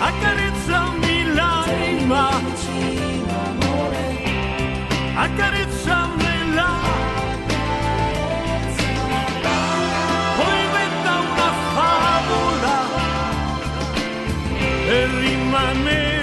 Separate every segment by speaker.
Speaker 1: Accarezzami l'anima, accarezzamela. Poi inventa una favola per rimanere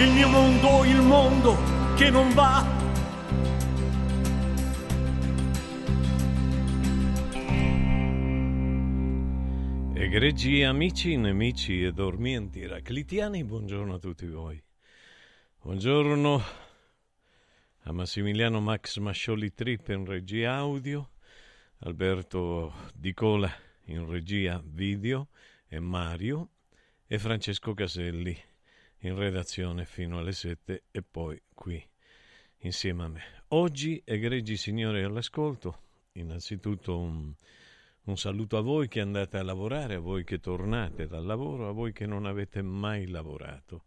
Speaker 1: Il mio mondo, il mondo che non va.
Speaker 2: Egregi amici, nemici e dormienti eraclitiani, buongiorno a tutti voi. Buongiorno a Massimiliano Max Mascioli Trip in regia audio, Alberto Dicola in regia video e Mario e Francesco Caselli in redazione fino alle 7 e poi qui insieme a me. Oggi, egregi signori all'ascolto, innanzitutto un un saluto a voi che andate a lavorare, a voi che tornate dal lavoro, a voi che non avete mai lavorato,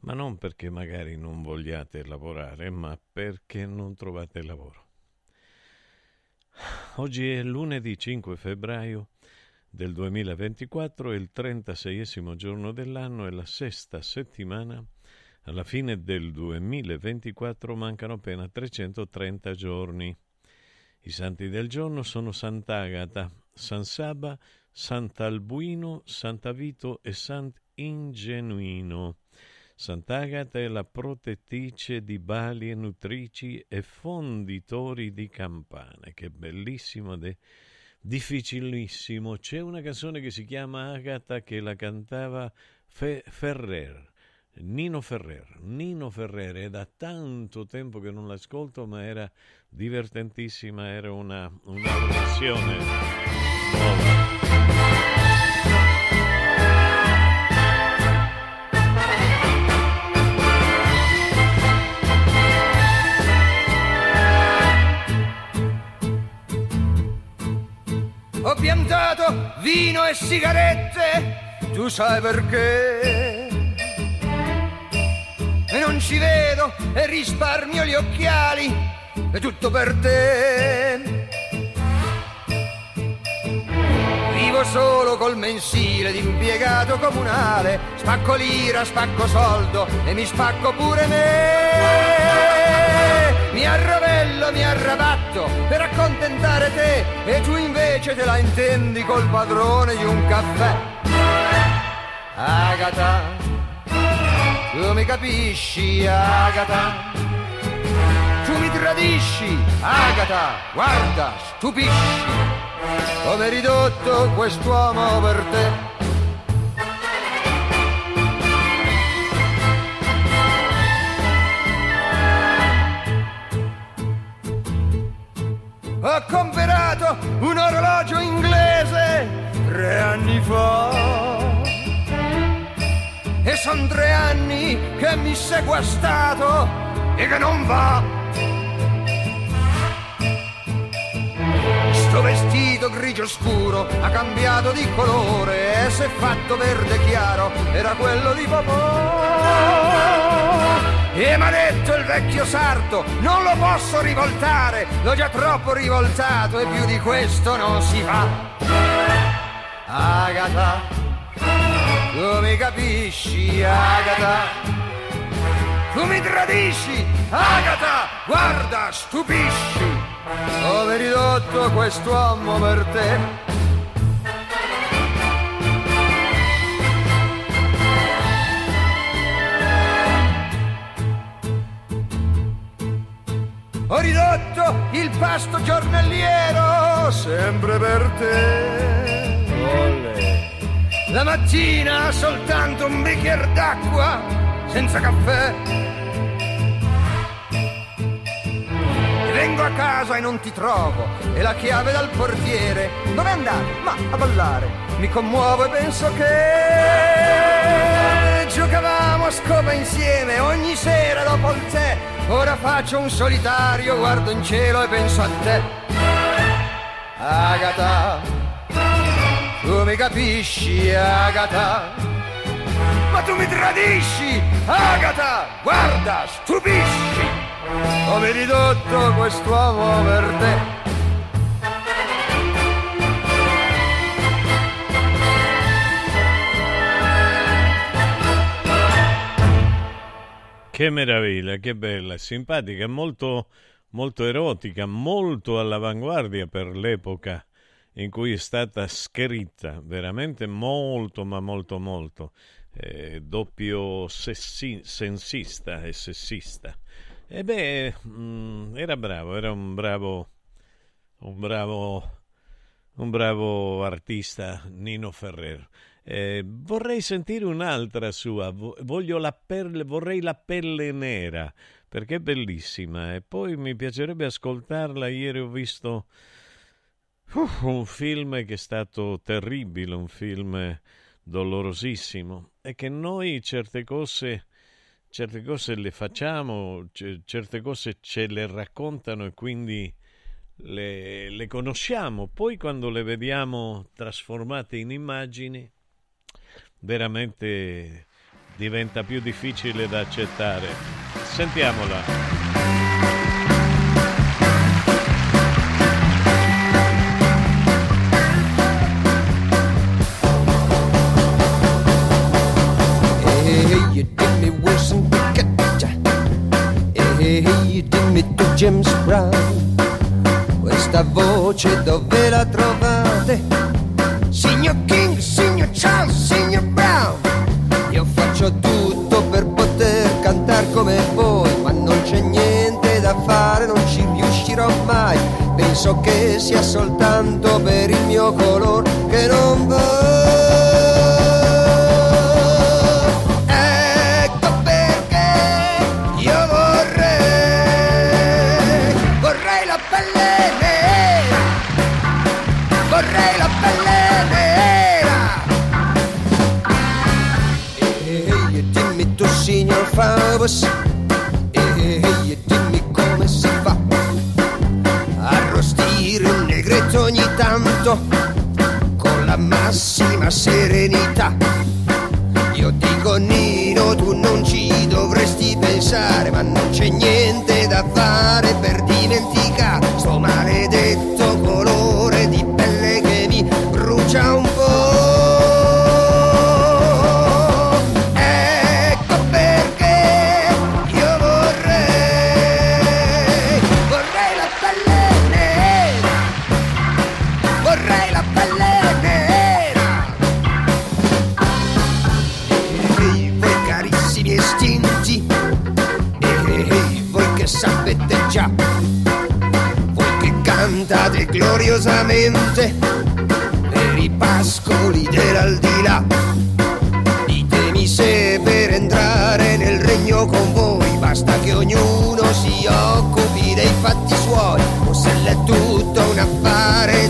Speaker 2: ma non perché magari non vogliate lavorare, ma perché non trovate lavoro. Oggi è lunedì 5 febbraio
Speaker 1: del 2024, è il 36 giorno dell'anno e la sesta settimana. Alla fine del 2024 mancano appena 330 giorni. I santi del giorno sono Sant'Agata, San Saba, Sant'Albuino, Sant'Avito e Sant'Ingenuino. Sant'Agata è la protettrice di bali e nutrici e fonditori di campane. Che bellissimo ed è difficilissimo. C'è una canzone che si chiama Agata che la cantava Fe- Ferrer. Nino Ferrer, Nino Ferrer, è da tanto tempo che non l'ascolto, ma era divertentissima, era una, una versione nuova.
Speaker 3: Piantato vino e sigarette, tu sai perché. E non ci vedo e risparmio gli occhiali, è tutto per te. Vivo solo col mensile d'impiegato comunale, spacco lira, spacco soldo e mi spacco pure me mi arravello, mi arrabatto per accontentare te e tu invece te la intendi col padrone di un caffè. Agata, tu mi capisci, Agata, tu mi tradisci, Agata, guarda, stupisci, come ridotto quest'uomo per te. Ho comprato un orologio inglese tre anni fa. E son tre anni che mi sei guastato e che non va. Sto vestito grigio scuro ha cambiato di colore e se fatto verde chiaro era quello di papà. E m'ha detto il vecchio sarto, non lo posso rivoltare, l'ho già troppo rivoltato e più di questo non si fa. Agata, tu mi capisci, Agata, tu mi tradisci, Agata, guarda, stupisci, come ridotto quest'uomo per te. Ho ridotto il pasto giornaliero sempre per te. Olle. La mattina soltanto un bicchiere d'acqua senza caffè. E vengo a casa e non ti trovo e la chiave dal portiere. Dove andate? Ma a ballare. Mi commuovo e penso che giocavamo a scopa insieme ogni sera dopo il tè Ora faccio un solitario, guardo in cielo e penso a te. Agata, tu mi capisci, Agata. Ma tu mi tradisci, Agata, guarda, stupisci. Come ridotto quest'uomo per te.
Speaker 1: Che meraviglia, che bella, simpatica, molto, molto erotica, molto all'avanguardia per l'epoca in cui è stata scritta, veramente molto, ma molto, molto. Eh, doppio sessi, sensista e sessista. E beh, mh, mm, era bravo, era un bravo, un bravo, un bravo artista, Nino Ferrer. Eh, vorrei sentire un'altra sua, la perle, vorrei la pelle nera, perché è bellissima e poi mi piacerebbe ascoltarla. Ieri ho visto uh, un film che è stato terribile, un film dolorosissimo e che noi certe cose, certe cose le facciamo, certe cose ce le raccontano e quindi le, le conosciamo, poi quando le vediamo trasformate in immagini veramente diventa più difficile da accettare. Sentiamola.
Speaker 3: James Brown. Questa voce dove la trovate? Signor signor Charles, signor Brown, io faccio tutto per poter cantare come voi, ma non c'è niente da fare, non ci riuscirò mai. Penso che sia soltanto per il mio colore che non voglio. E hey, dimmi come si fa arrostire un negretto ogni tanto con la massima serenità. Io dico Nino tu non ci dovresti pensare ma non c'è niente da fare per dimenticare gloriosamente per i pascoli dell'aldilà. Ditemi se per entrare nel regno con voi basta che ognuno si occupi dei fatti suoi, o se l'è tutto un affare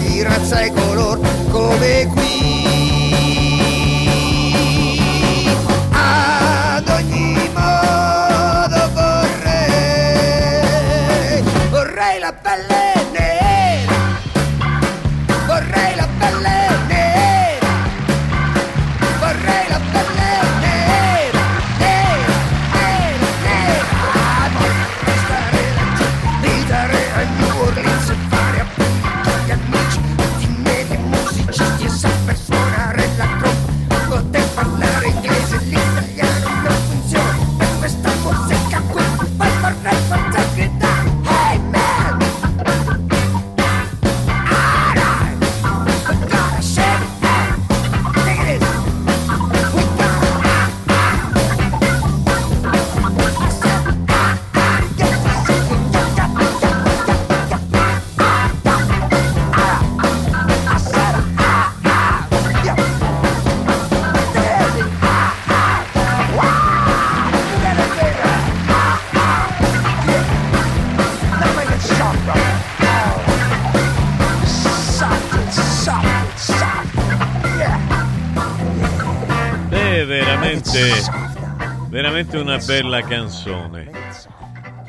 Speaker 1: veramente una bella canzone.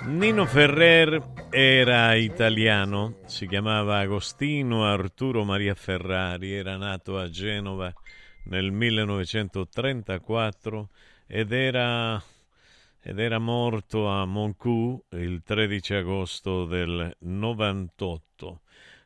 Speaker 1: Nino Ferrer era italiano, si chiamava Agostino Arturo Maria Ferrari, era nato a Genova nel 1934 ed era, ed era morto a Moncou il 13 agosto del 98.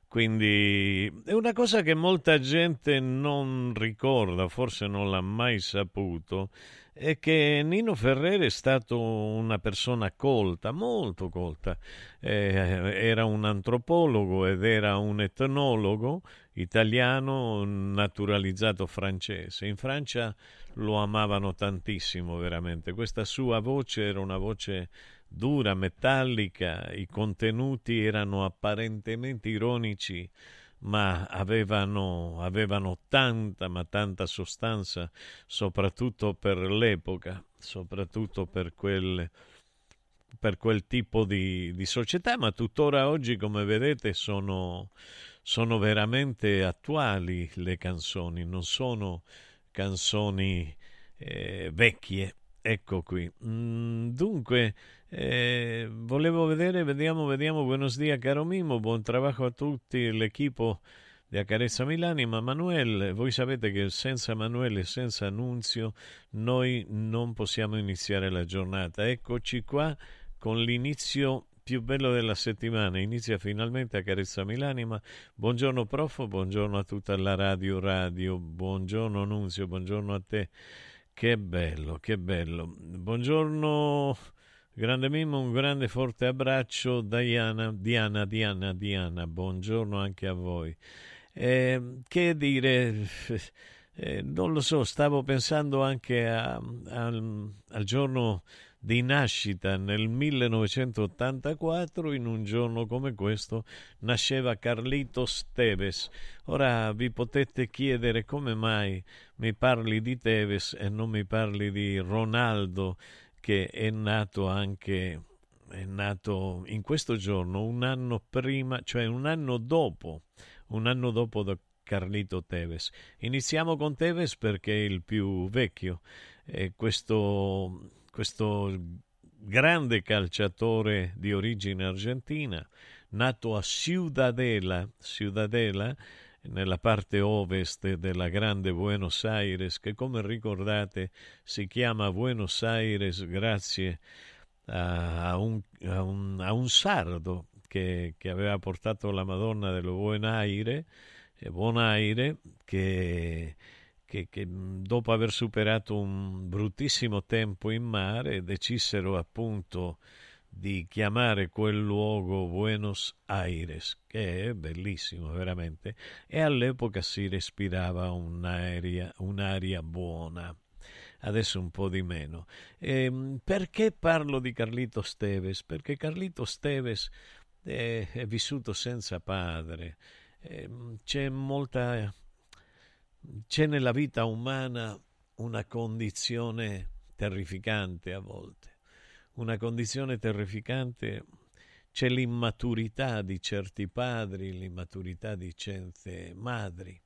Speaker 1: Quindi è una cosa che molta gente non ricorda, forse non l'ha mai saputo, è che Nino Ferrere è stato una persona colta, molto colta. Eh, era un antropologo ed era un etnologo italiano naturalizzato francese. In Francia lo amavano tantissimo, veramente. Questa sua voce era una voce dura, metallica, i contenuti erano apparentemente ironici ma avevano, avevano tanta, ma tanta sostanza, soprattutto per l'epoca, soprattutto per quel, per quel tipo di, di, società, ma tuttora oggi, come vedete, sono, sono veramente attuali le canzoni, non sono canzoni eh, vecchie. Ecco qui. Mm, dunque, eh, volevo vedere, vediamo, vediamo. Buenos dias, caro Mimo. Buon trabajo a tutti, l'equipo di Accarezza Milani. Ma Manuel, voi sapete che senza Manuel e senza Annunzio noi non possiamo iniziare la giornata. Eccoci qua con l'inizio più bello della settimana. Inizia finalmente Accarezza Milanima. Buongiorno prof, buongiorno a tutta la radio radio. Buongiorno Annunzio, buongiorno a te. Che bello, che bello. Buongiorno, grande Mimmo, un grande forte abbraccio. Diana, Diana, Diana, Diana, buongiorno anche a voi. Eh, che dire, eh, non lo so, stavo pensando anche a, a, al giorno di nascita nel 1984, in un giorno come questo, nasceva Carlitos Teves. Ora vi potete chiedere come mai mi parli di Teves e non mi parli di Ronaldo, che è nato anche è nato in questo giorno, un anno prima, cioè un anno dopo, un anno dopo da Carlito Teves. Iniziamo con Teves perché è il più vecchio. E questo questo grande calciatore di origine argentina, nato a Ciudadela, Ciudadela nella parte ovest della grande Buenos Aires, che come ricordate si chiama Buenos Aires grazie a un, a un, a un sardo che, che, aveva portato la Madonna dello Buon Aire, Buon Aire che che, che, dopo aver superato un bruttissimo tempo in mare decisero appunto di chiamare quel luogo Buenos Aires, che è bellissimo veramente, e all'epoca si respirava un'aria, un'aria buona. Adesso un po' di meno. E, ehm, perché parlo di Carlito Steves? Perché Carlito Steves è, è vissuto senza padre. E, ehm, c'è molta c'è nella vita umana una condizione terrificante a volte, una condizione terrificante, c'è l'immaturità di certi padri, l'immaturità di certe madri,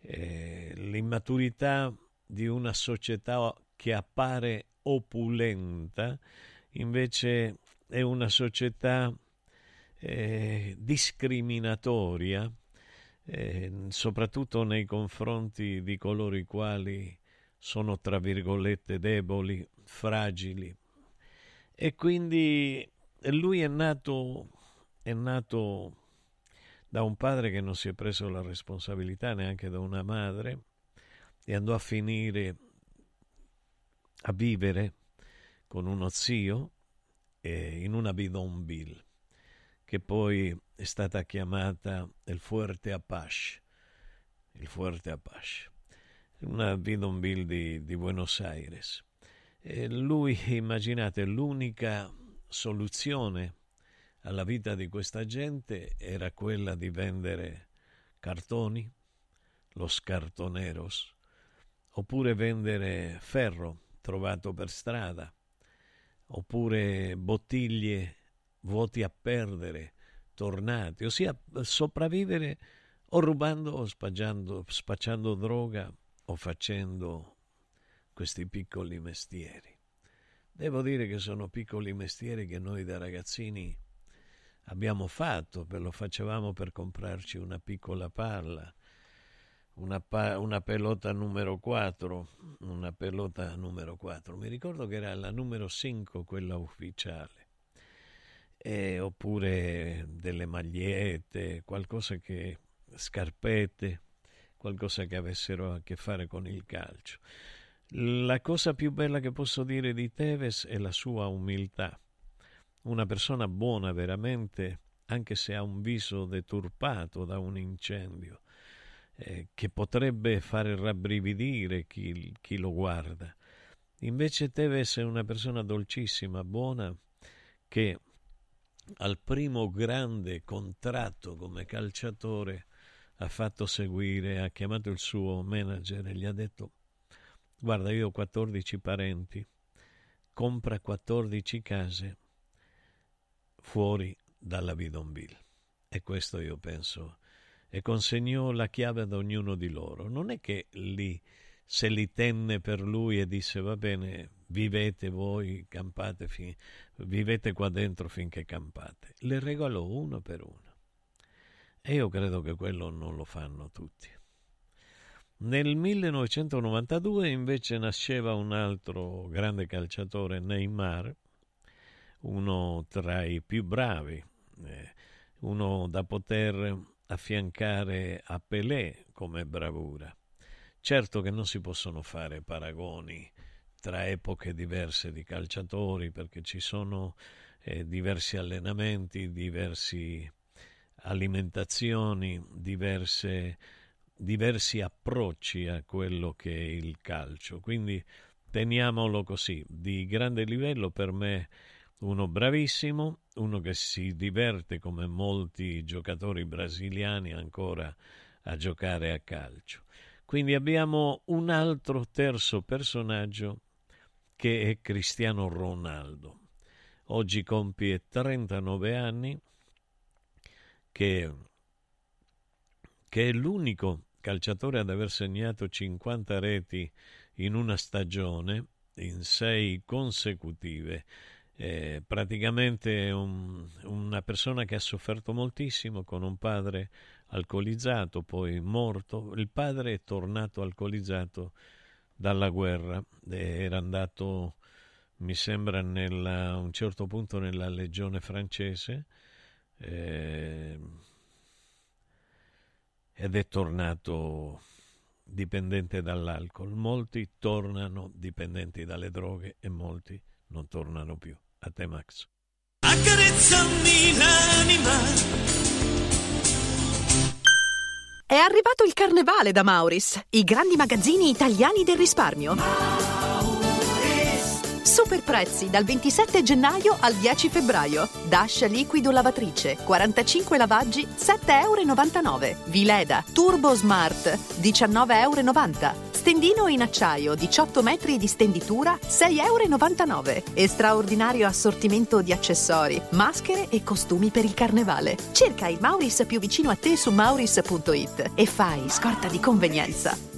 Speaker 1: eh, l'immaturità di una società che appare opulenta, invece è una società eh, discriminatoria eh, soprattutto nei confronti di coloro i quali sono, tra virgolette, deboli, fragili. E quindi lui è nato, è nato da un padre che non si è preso la responsabilità neanche da una madre e andò a finire a vivere con uno zio eh, in una bidonville che poi è stata chiamata il Fuerte Apache, il Fuerte Apache, una bidonville di, di Buenos Aires. E lui, immaginate, l'unica soluzione alla vita di questa gente era quella di vendere cartoni, los cartoneros, oppure vendere ferro trovato per strada, oppure bottiglie vuoti a perdere, tornati, ossia sopravvivere o rubando o spacciando droga o facendo questi piccoli mestieri. Devo dire che sono piccoli mestieri che noi da ragazzini abbiamo fatto, lo facevamo per comprarci una piccola palla, una, pa- una, pelota numero 4, una pelota numero 4. Mi ricordo che era la numero 5 quella ufficiale eh, oppure delle magliette, qualcosa che scarpette, qualcosa che avessero a che fare con il calcio. La cosa più bella che posso dire di Teves è la sua umiltà. Una persona buona veramente, anche se ha un viso deturpato da un incendio, eh, che potrebbe fare rabbrividire chi, chi lo guarda. Invece Teves è una persona dolcissima, buona, che al primo grande contratto come calciatore ha fatto seguire, ha chiamato il suo manager e gli ha detto guarda io ho 14 parenti, compra 14 case fuori dalla Bidonville. E questo io penso. E consegnò la chiave ad ognuno di loro. Non è che lì se li tenne per lui e disse va bene, vivete voi, campate, fin- vivete qua dentro finché campate. Le regalò uno per uno. E io credo che quello non lo fanno tutti. Nel 1992 invece nasceva un altro grande calciatore, Neymar, uno tra i più bravi, eh, uno da poter affiancare a Pelé come bravura. Certo che non si possono fare paragoni tra epoche diverse di calciatori perché ci sono eh, diversi allenamenti, diverse alimentazioni, diverse, diversi approcci a quello che è il calcio. Quindi teniamolo così, di grande livello per me uno bravissimo, uno che si diverte come molti giocatori brasiliani ancora a giocare a calcio. Quindi abbiamo un altro terzo personaggio che è Cristiano Ronaldo. Oggi compie 39 anni, che, che è l'unico calciatore ad aver segnato 50 reti in una stagione, in sei consecutive. Eh, praticamente un, una persona che ha sofferto moltissimo con un padre alcolizzato, poi morto. Il padre è tornato alcolizzato dalla guerra, era andato, mi sembra, a un certo punto nella legione francese eh, ed è tornato dipendente dall'alcol. Molti tornano dipendenti dalle droghe e molti non tornano più. A te Max. Accarezzami l'anima
Speaker 4: è arrivato il carnevale da Mauris, i grandi magazzini italiani del risparmio. Super prezzi dal 27 gennaio al 10 febbraio. Dash liquido lavatrice, 45 lavaggi, 7,99 euro. Vileda Turbo Smart, 19,90 euro. Stendino in acciaio 18 metri di stenditura 6,99 euro. E straordinario assortimento di accessori, maschere e costumi per il carnevale. Cerca il Mauris più vicino a te su mauris.it e fai scorta di convenienza.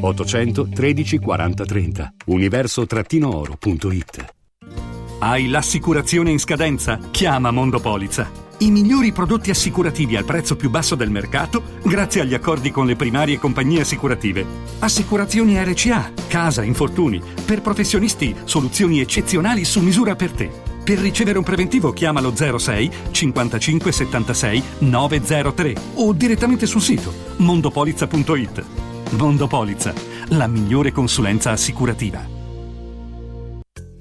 Speaker 5: 800 13 40 30 universo-oro.it
Speaker 6: Hai l'assicurazione in scadenza? Chiama Mondopolizza. I migliori prodotti assicurativi al prezzo più basso del mercato grazie agli accordi con le primarie compagnie assicurative. Assicurazioni RCA, casa, infortuni, per professionisti, soluzioni eccezionali su misura per te. Per ricevere un preventivo chiamalo 06 55 76 903 o direttamente sul sito mondopolizza.it. Mondopolizza, la migliore consulenza assicurativa.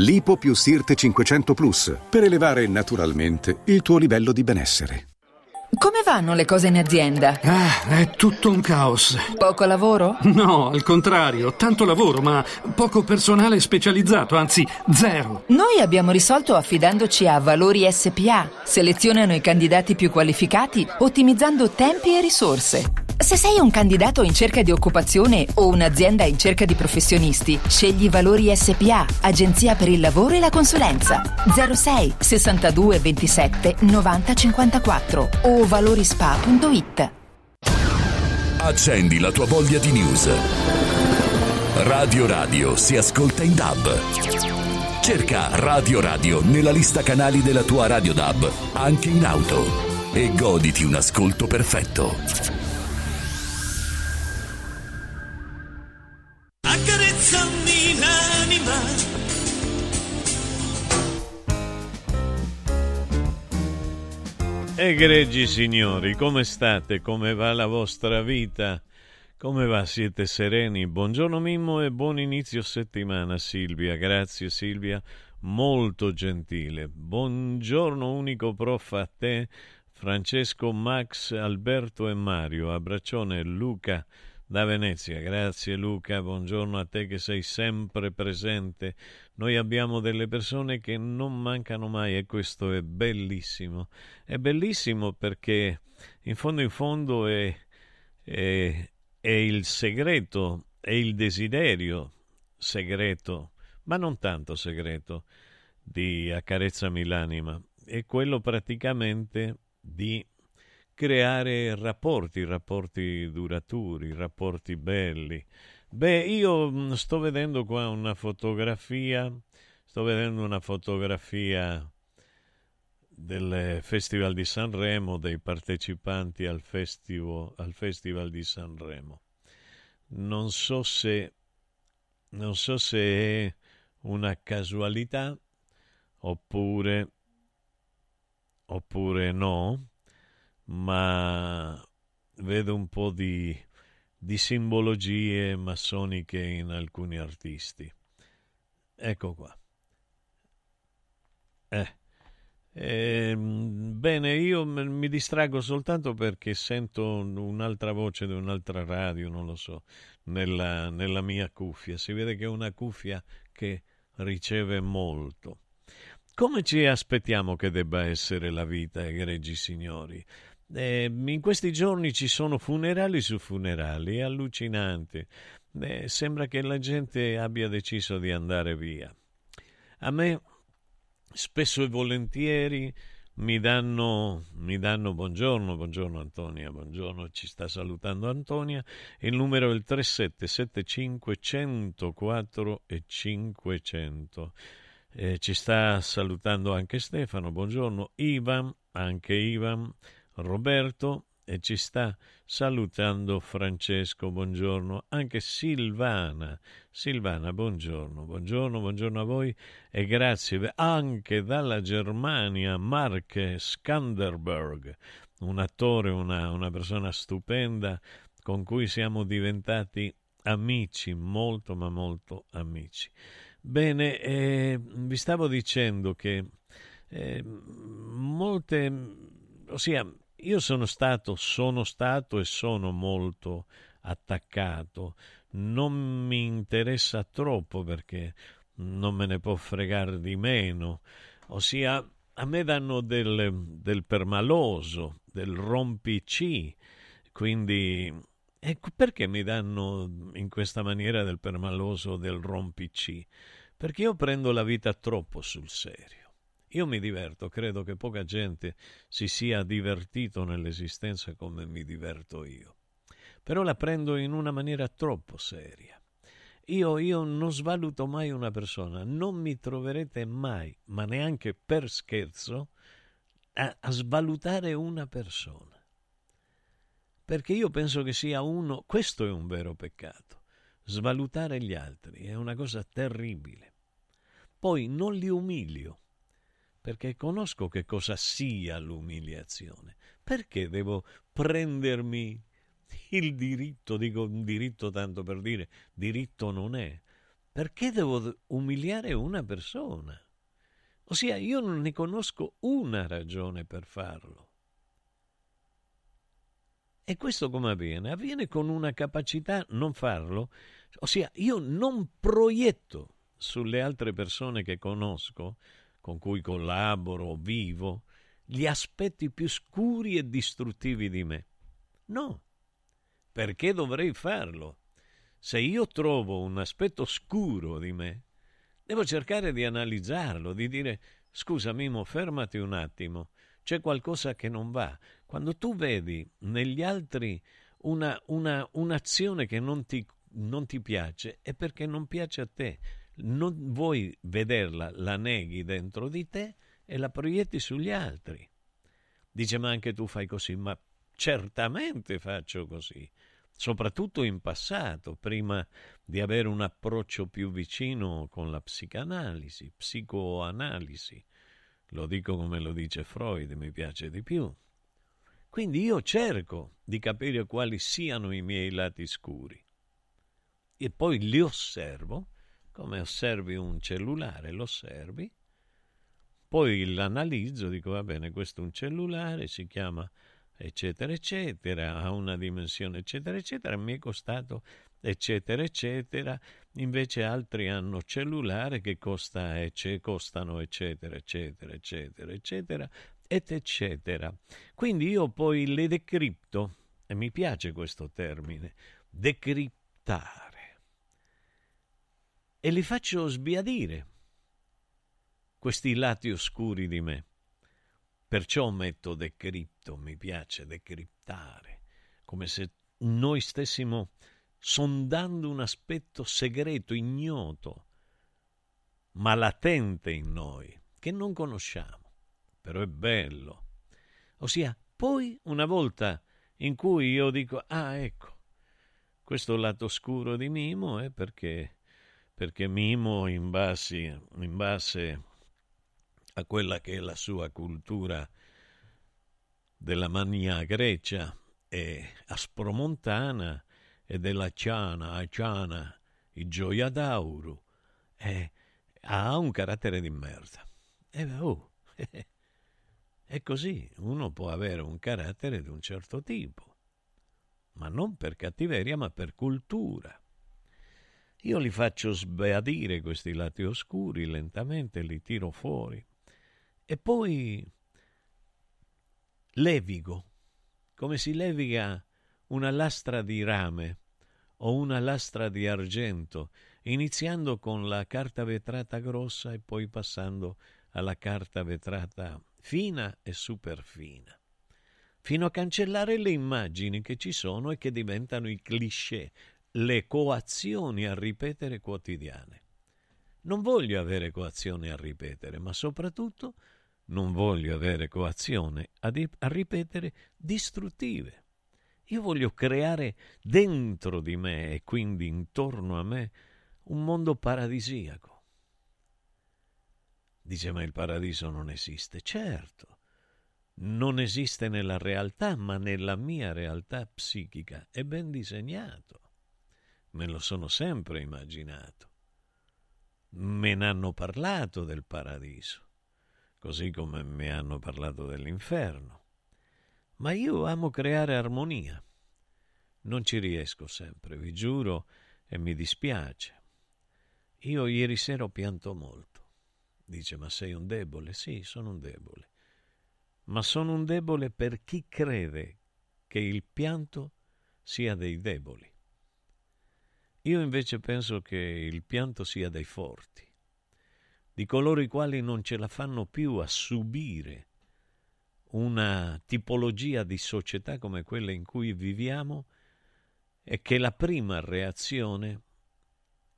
Speaker 7: Lipo più Sirte 500 Plus per elevare naturalmente il tuo livello di benessere.
Speaker 8: Come vanno le cose in azienda?
Speaker 9: Ah, è tutto un caos.
Speaker 8: Poco lavoro?
Speaker 9: No, al contrario, tanto lavoro, ma poco personale specializzato, anzi zero.
Speaker 8: Noi abbiamo risolto affidandoci a Valori SPA. Selezionano i candidati più qualificati, ottimizzando tempi e risorse. Se sei un candidato in cerca di occupazione o un'azienda in cerca di professionisti, scegli Valori SPA, Agenzia per il lavoro e la consulenza. 06 62 27 90 54 o valorispa.it.
Speaker 10: Accendi la tua voglia di news. Radio Radio si ascolta in DAB. Cerca Radio Radio nella lista canali della tua Radio DAB, anche in auto, e goditi un ascolto perfetto.
Speaker 11: Accarezzami l'anima.
Speaker 1: Egregi signori, come state? Come va la vostra vita? Come va? Siete sereni? Buongiorno Mimmo e buon inizio settimana Silvia. Grazie Silvia, molto gentile. Buongiorno unico prof a te, Francesco, Max, Alberto e Mario. Abbraccione Luca, da Venezia. Grazie Luca, buongiorno a te che sei sempre presente. Noi abbiamo delle persone che non mancano mai e questo è bellissimo. È bellissimo perché in fondo in fondo è, è, è il segreto, è il desiderio segreto, ma non tanto segreto, di Accarezzami l'anima. È quello praticamente di creare rapporti, rapporti duraturi, rapporti belli. Beh, io mm, sto vedendo qua una fotografia, sto vedendo una fotografia del Festival di Sanremo, dei partecipanti al festival, al festival di Sanremo. Non so se non so se è una casualità oppure oppure no, ma vedo un po' di, di simbologie massoniche in alcuni artisti. Ecco qua. Eh. Eh, bene, io mi distraggo soltanto perché sento un'altra voce di un'altra radio, non lo so, nella, nella mia cuffia. Si vede che è una cuffia che riceve molto. Come ci aspettiamo che debba essere la vita, egregi signori? Eh, in questi giorni ci sono funerali su funerali, è allucinante. Eh, sembra che la gente abbia deciso di andare via. A me spesso e volentieri mi danno, mi danno buongiorno, buongiorno Antonia, buongiorno, ci sta salutando Antonia, il numero è il 3775 104 e 500. Eh, ci sta salutando anche Stefano, buongiorno, Ivan, anche Ivan, Roberto e ci sta salutando Francesco, buongiorno, anche Silvana. Silvana, buongiorno, buongiorno, buongiorno a voi e grazie anche dalla Germania, Mark Skanderberg, un attore, una, una persona stupenda con cui siamo diventati amici, molto ma molto amici. Bene, eh, vi stavo dicendo che eh, molte, ossia, io sono stato, sono stato e sono molto attaccato. Non mi interessa troppo perché non me ne può fregare di meno. Ossia, a me danno del, del permaloso, del rompici, quindi ecco perché mi danno in questa maniera del permaloso, del rompici? Perché io prendo la vita troppo sul serio. Io mi diverto, credo che poca gente si sia divertito nell'esistenza come mi diverto io. Però la prendo in una maniera troppo seria. Io, io non svaluto mai una persona, non mi troverete mai, ma neanche per scherzo, a, a svalutare una persona. Perché io penso che sia uno, questo è un vero peccato, svalutare gli altri è una cosa terribile. Poi non li umilio perché conosco che cosa sia l'umiliazione. Perché devo prendermi il diritto, dico un diritto tanto per dire, diritto non è. Perché devo umiliare una persona? Ossia, io non ne conosco una ragione per farlo. E questo come avviene? Avviene con una capacità non farlo, ossia io non proietto sulle altre persone che conosco con cui collaboro, vivo, gli aspetti più scuri e distruttivi di me. No, perché dovrei farlo? Se io trovo un aspetto scuro di me, devo cercare di analizzarlo, di dire scusa Mimo, fermati un attimo, c'è qualcosa che non va. Quando tu vedi negli altri una, una, un'azione che non ti, non ti piace, è perché non piace a te non vuoi vederla, la neghi dentro di te e la proietti sugli altri. Dice, ma anche tu fai così, ma certamente faccio così, soprattutto in passato, prima di avere un approccio più vicino con la psicanalisi, psicoanalisi. Lo dico come lo dice Freud, mi piace di più. Quindi io cerco di capire quali siano i miei lati scuri e poi li osservo, come osservi un cellulare, lo osservi, poi l'analizzo, dico va bene, questo è un cellulare, si chiama eccetera eccetera, ha una dimensione eccetera eccetera, mi è costato eccetera eccetera, invece altri hanno cellulare che costa, ecce, costano eccetera eccetera eccetera eccetera et eccetera. Quindi io poi le decripto, e mi piace questo termine, decriptare, e li faccio sbiadire questi lati oscuri di me. Perciò metto decripto, mi piace decriptare, come se noi stessimo sondando un aspetto segreto, ignoto, ma latente in noi, che non conosciamo, però è bello. Ossia, poi una volta in cui io dico, ah ecco, questo lato scuro di Mimo è perché, perché Mimo in base, in base a quella che è la sua cultura della mania grecia e aspromontana e della ciana a ciana, il gioia d'auro, e ha un carattere di merda. E oh, è così, uno può avere un carattere di un certo tipo, ma non per cattiveria, ma per cultura. Io li faccio sbeadire questi lati oscuri lentamente, li tiro fuori. E poi levigo, come si leviga una lastra di rame o una lastra di argento, iniziando con la carta vetrata grossa e poi passando alla carta vetrata fina e superfina, fino a cancellare le immagini che ci sono e che diventano i cliché, le coazioni a ripetere quotidiane. Non voglio avere coazioni a ripetere, ma soprattutto non voglio avere coazione a, di- a ripetere distruttive. Io voglio creare dentro di me e quindi intorno a me un mondo paradisiaco. Dice, ma il paradiso non esiste. Certo, non esiste nella realtà, ma nella mia realtà psichica è ben disegnato. Me lo sono sempre immaginato. Me ne hanno parlato del paradiso così come mi hanno parlato dell'inferno. Ma io amo creare armonia. Non ci riesco sempre, vi giuro, e mi dispiace. Io ieri sera ho pianto molto. Dice, ma sei un debole? Sì, sono un debole. Ma sono un debole per chi crede che il pianto sia dei deboli. Io invece penso che il pianto sia dei forti di coloro i quali non ce la fanno più a subire una tipologia di società come quella in cui viviamo e che la prima reazione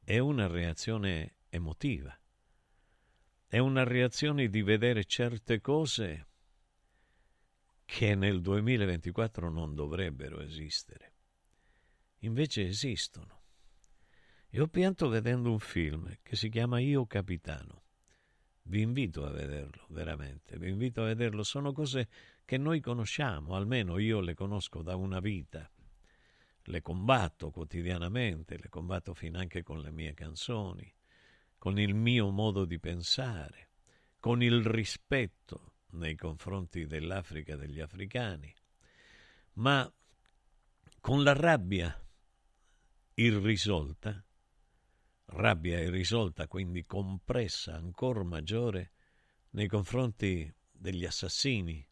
Speaker 1: è una reazione emotiva, è una reazione di vedere certe cose che nel 2024 non dovrebbero esistere. Invece esistono. E ho pianto vedendo un film che si chiama Io Capitano. Vi invito a vederlo, veramente, vi invito a vederlo. Sono cose che noi conosciamo, almeno io le conosco da una vita. Le combatto quotidianamente, le combatto finanche con le mie canzoni, con il mio modo di pensare, con il rispetto nei confronti dell'Africa e degli africani, ma con la rabbia irrisolta rabbia irrisolta, quindi compressa ancora maggiore nei confronti degli assassini,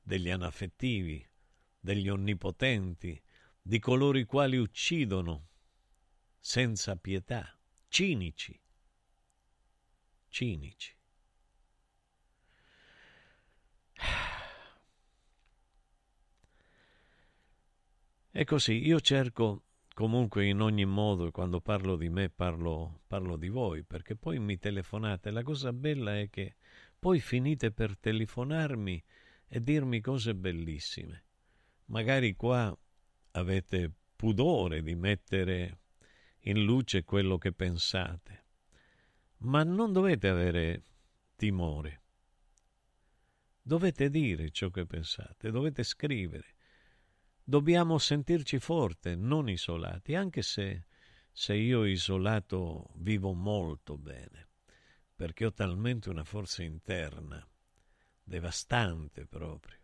Speaker 1: degli anaffettivi, degli onnipotenti, di coloro i quali uccidono senza pietà, cinici, cinici. E così io cerco Comunque in ogni modo quando parlo di me parlo, parlo di voi, perché poi mi telefonate. La cosa bella è che poi finite per telefonarmi e dirmi cose bellissime. Magari qua avete pudore di mettere in luce quello che pensate, ma non dovete avere timore. Dovete dire ciò che pensate, dovete scrivere. Dobbiamo sentirci forte, non isolati, anche se, se io isolato vivo molto bene, perché ho talmente una forza interna, devastante proprio,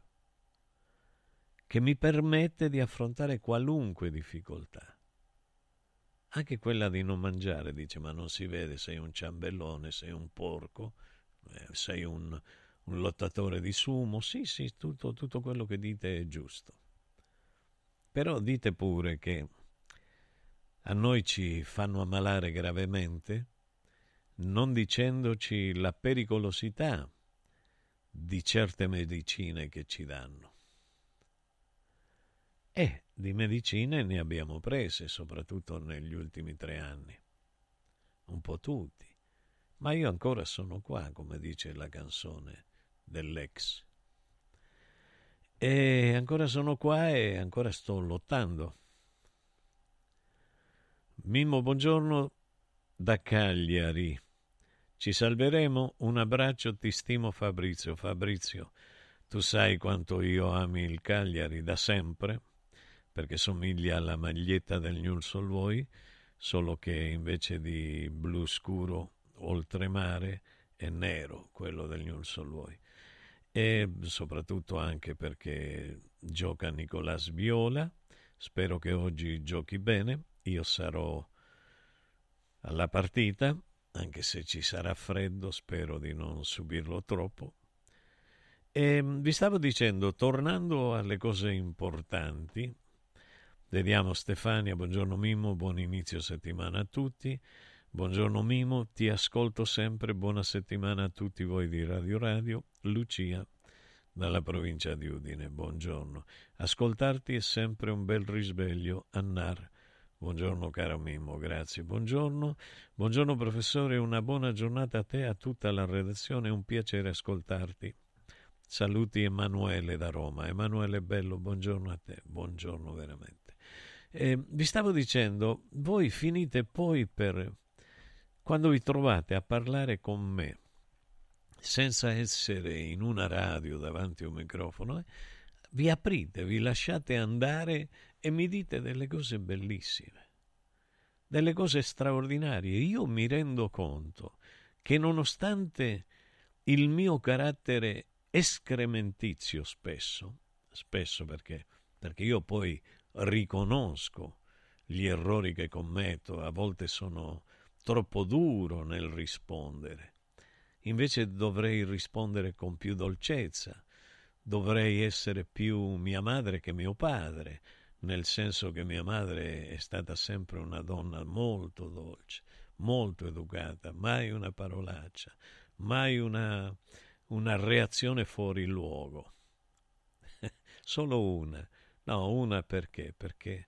Speaker 1: che mi permette di affrontare qualunque difficoltà. Anche quella di non mangiare, dice, ma non si vede, sei un ciambellone, sei un porco, eh, sei un, un, lottatore di sumo. Sì, sì, tutto, tutto quello che dite è giusto. Però dite pure che a noi ci fanno ammalare gravemente, non dicendoci la pericolosità di certe medicine che ci danno. E di medicine ne abbiamo prese, soprattutto negli ultimi tre anni. Un po' tutti. Ma io ancora sono qua, come dice la canzone dell'ex. E ancora sono qua e ancora sto lottando. Mimmo, buongiorno da Cagliari. Ci salveremo? Un abbraccio, ti stimo Fabrizio. Fabrizio, tu sai quanto io ami il Cagliari da sempre perché somiglia alla maglietta del Old Boy, solo che invece di blu scuro oltremare è nero quello del Old Boy. E soprattutto anche perché gioca Nicolas Viola, spero che oggi giochi bene, io sarò alla partita, anche se ci sarà freddo, spero di non subirlo troppo. E vi stavo dicendo, tornando alle cose importanti, Vediamo Stefania, buongiorno Mimo, buon inizio settimana a tutti. Buongiorno Mimo, ti ascolto sempre, buona settimana a tutti voi di Radio Radio. Lucia, dalla provincia di Udine, buongiorno. Ascoltarti è sempre un bel risveglio. Annar, buongiorno caro Mimo, grazie. Buongiorno, buongiorno professore, una buona giornata a te e a tutta la redazione, un piacere ascoltarti. Saluti Emanuele da Roma. Emanuele Bello, buongiorno a te, buongiorno veramente. Eh, vi stavo dicendo, voi finite poi per, quando vi trovate a parlare con me, senza essere in una radio davanti a un microfono, eh, vi aprite, vi lasciate andare e mi dite delle cose bellissime, delle cose straordinarie. Io mi rendo conto che nonostante il mio carattere escrementizio spesso, spesso perché, perché io poi riconosco gli errori che commetto, a volte sono troppo duro nel rispondere. Invece dovrei rispondere con più dolcezza, dovrei essere più mia madre che mio padre, nel senso che mia madre è stata sempre una donna molto dolce, molto educata, mai una parolaccia, mai una, una reazione fuori luogo. Solo una, No, una perché? Perché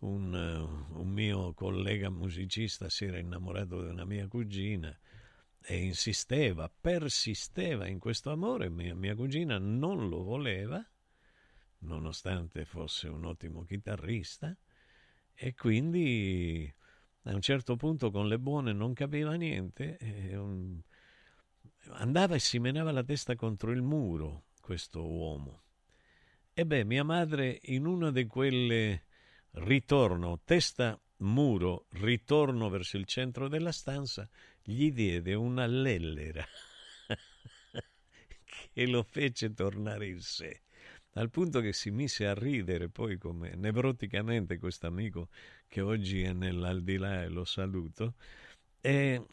Speaker 1: un, uh, un, mio collega musicista si era innamorato di una mia cugina e insisteva, persisteva in questo amore, mia, mia cugina non lo voleva, nonostante fosse un ottimo chitarrista, e quindi a un certo punto con le buone non capiva niente, e un, andava e si menava la testa contro il muro questo uomo. E beh, mia madre in una di quelle ritorno, testa muro, ritorno verso il centro della stanza, gli diede una lellera che lo fece tornare in sé al punto che si mise a ridere poi come nevroticamente questo amico che oggi è nell'aldilà e lo saluto e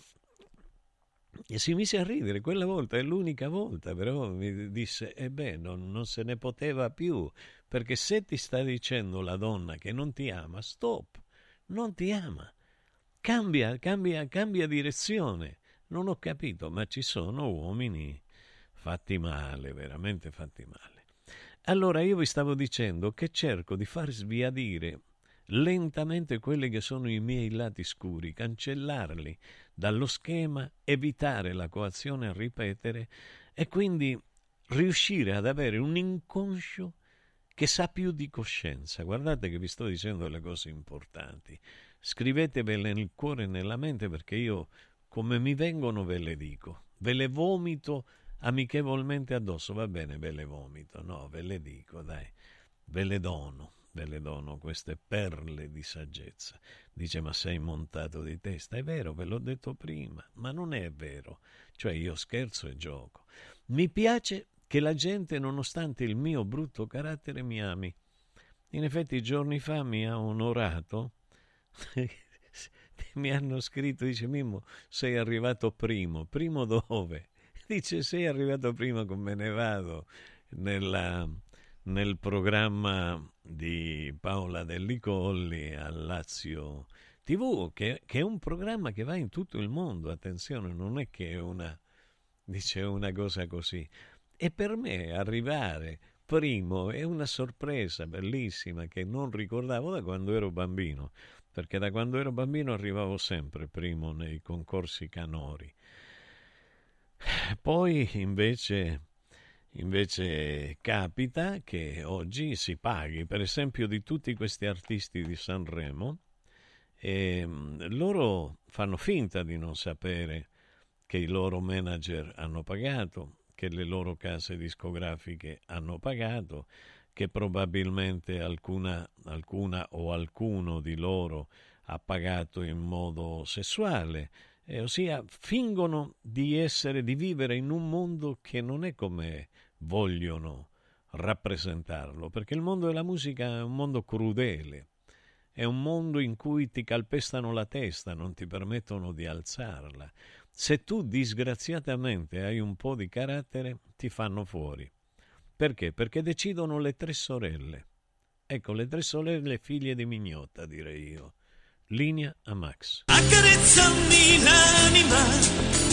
Speaker 1: e si mise a ridere, quella volta è l'unica volta, però mi disse, e eh beh, non, non, se ne poteva più, perché se ti sta dicendo la donna che non ti ama, stop, non ti ama, cambia, cambia, cambia direzione. Non ho capito, ma ci sono uomini fatti male, veramente fatti male. Allora io vi stavo dicendo che cerco di far sviadire lentamente quelli che sono i miei lati scuri, cancellarli dallo schema, evitare la coazione a ripetere e quindi riuscire ad avere un inconscio che sa più di coscienza. Guardate che vi sto dicendo le cose importanti. Scrivetevele nel cuore e nella mente perché io come mi vengono ve le dico, ve le vomito amichevolmente addosso. Va bene, ve le vomito, no, ve le dico, dai, ve le dono, ve le dono queste perle di saggezza. Dice, ma sei montato di testa. È vero, ve l'ho detto prima, ma non è vero. Cioè io scherzo e gioco. Mi piace che la gente, nonostante il mio brutto carattere, mi ami. In effetti giorni fa mi ha onorato, mi hanno scritto, dice Mimmo, sei arrivato primo. Primo dove? Dice, sei arrivato prima con Me ne vado nella, nel programma di Paola Dellicolli al Lazio TV, che, che, è un programma che va in tutto il mondo, attenzione, non è che è una, dice una cosa così. E per me arrivare primo è una sorpresa bellissima che non ricordavo da quando ero bambino, perché da quando ero bambino arrivavo sempre primo nei concorsi canori. Poi invece, invece capita che oggi si paghi, per esempio di tutti questi artisti di Sanremo, e loro fanno finta di non sapere che i loro manager hanno pagato, che le loro case discografiche hanno pagato, che probabilmente alcuna, alcuna o alcuno di loro ha pagato in modo sessuale, eh, ossia fingono di essere, di vivere in un mondo che non è come vogliono rappresentarlo, perché il mondo della musica è un mondo crudele, è un mondo in cui ti calpestano la testa, non ti permettono di alzarla, se tu disgraziatamente hai un po' di carattere, ti fanno fuori. Perché? Perché decidono le tre sorelle. Ecco, le tre sorelle figlie di Mignotta, direi io. Linea a Max. Accarezzami l'anima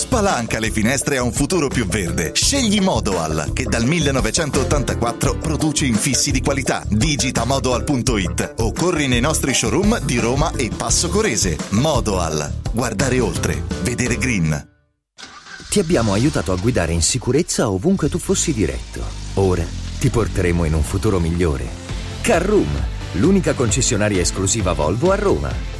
Speaker 12: Spalanca le finestre a un futuro più verde. Scegli Modoal, che dal 1984 produce infissi di qualità. Digita modoal.it o corri nei nostri showroom di Roma e Passo Corese. Modoal. Guardare oltre. Vedere green.
Speaker 13: Ti abbiamo aiutato a guidare in sicurezza ovunque tu fossi diretto. Ora ti porteremo in un futuro migliore. Carroom, l'unica concessionaria esclusiva Volvo a Roma.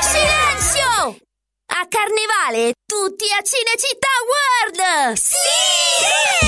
Speaker 14: Silenzio! A Carnevale tutti a Cinecittà World! Sì!